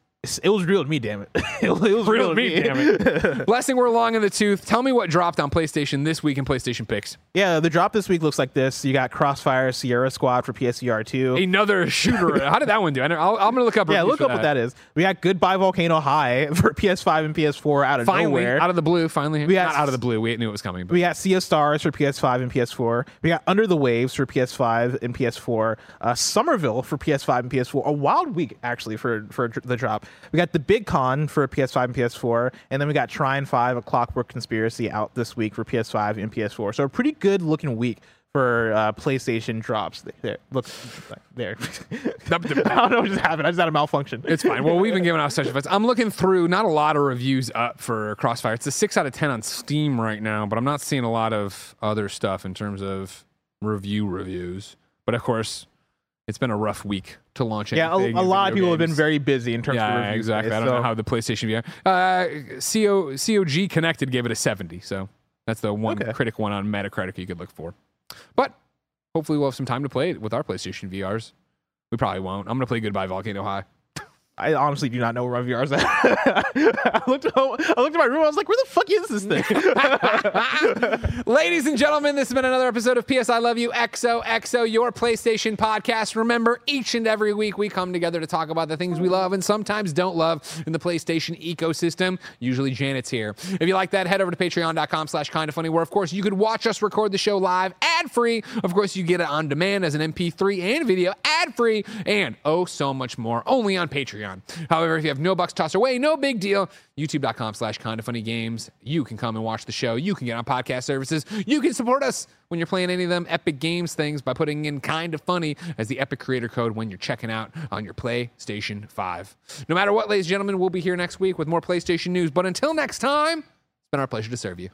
It was real to me, damn it. [laughs] it was real, Real to me, me, damn it. [laughs] Blessing, we're long in the tooth. Tell me what dropped on PlayStation this week in PlayStation picks. yeah, the drop this week looks like this. You got Crossfire Sierra Squad for PSVR two. Another [laughs] shooter. How did that one do? I know, I'll, I'm going to look up. Yeah, look for up what that is. We got Goodbye Volcano High for PS5 and PS4 out of Finally, nowhere. out of the blue. Finally, We got- not out of the blue. We knew it was coming. But We got Sea of Stars for PS5 and PS4. We got Under the Waves for PS5 and PS4. Uh, Somerville for PS5 and PS4. A wild week actually for for the drop. We got the Big Con for PS5 and PS4, and then we got Trine 5: A Clockwork Conspiracy out this week for PS5 and PS4. So a pretty good looking week for uh, PlayStation drops. There, look, there. [laughs] I don't know what just happened. I just had a malfunction. It's fine. Well, we've been giving off such advice. I'm looking through not a lot of reviews up for Crossfire. It's a six out of ten on Steam right now, but I'm not seeing a lot of other stuff in terms of review reviews. But of course, it's been a rough week to launch. yeah, a, a lot of people have been very busy in terms yeah, of reviews. exactly. guys, I don't know how the PlayStation VR. Uh, CO, COG Connected gave it a 70, so that's the one Okay. critic one on Metacritic you could look for. But hopefully, we'll have some time to play it with our PlayStation VRs. We probably won't. I'm gonna play Goodbye Volcano High. I honestly do not know where my VR's at. [laughs] I looked at home, I looked at my room. I was like, "Where the fuck is this thing?" [laughs] Ladies and gentlemen, this has been another episode of PS I Love You XOXO, your PlayStation podcast. Remember, each and every week we come together to talk about the things we love and sometimes don't love in the PlayStation ecosystem. Usually Janet's here. If you like that, head over to patreon.com slash kind of funny, where of course you could watch us record the show live ad free. Of course, you get it on demand as an MP3 and video ad free, and oh, so much more only on Patreon. However, if you have no bucks tossed away, no big deal. YouTube.com slash kind of funny games. You can come and watch the show. You can get on podcast services. You can support us when you're playing any of them Epic Games things by putting in kind of funny as the Epic creator code when you're checking out on your PlayStation 5. No matter what, ladies and gentlemen, we'll be here next week with more PlayStation news. But until next time, it's been our pleasure to serve you.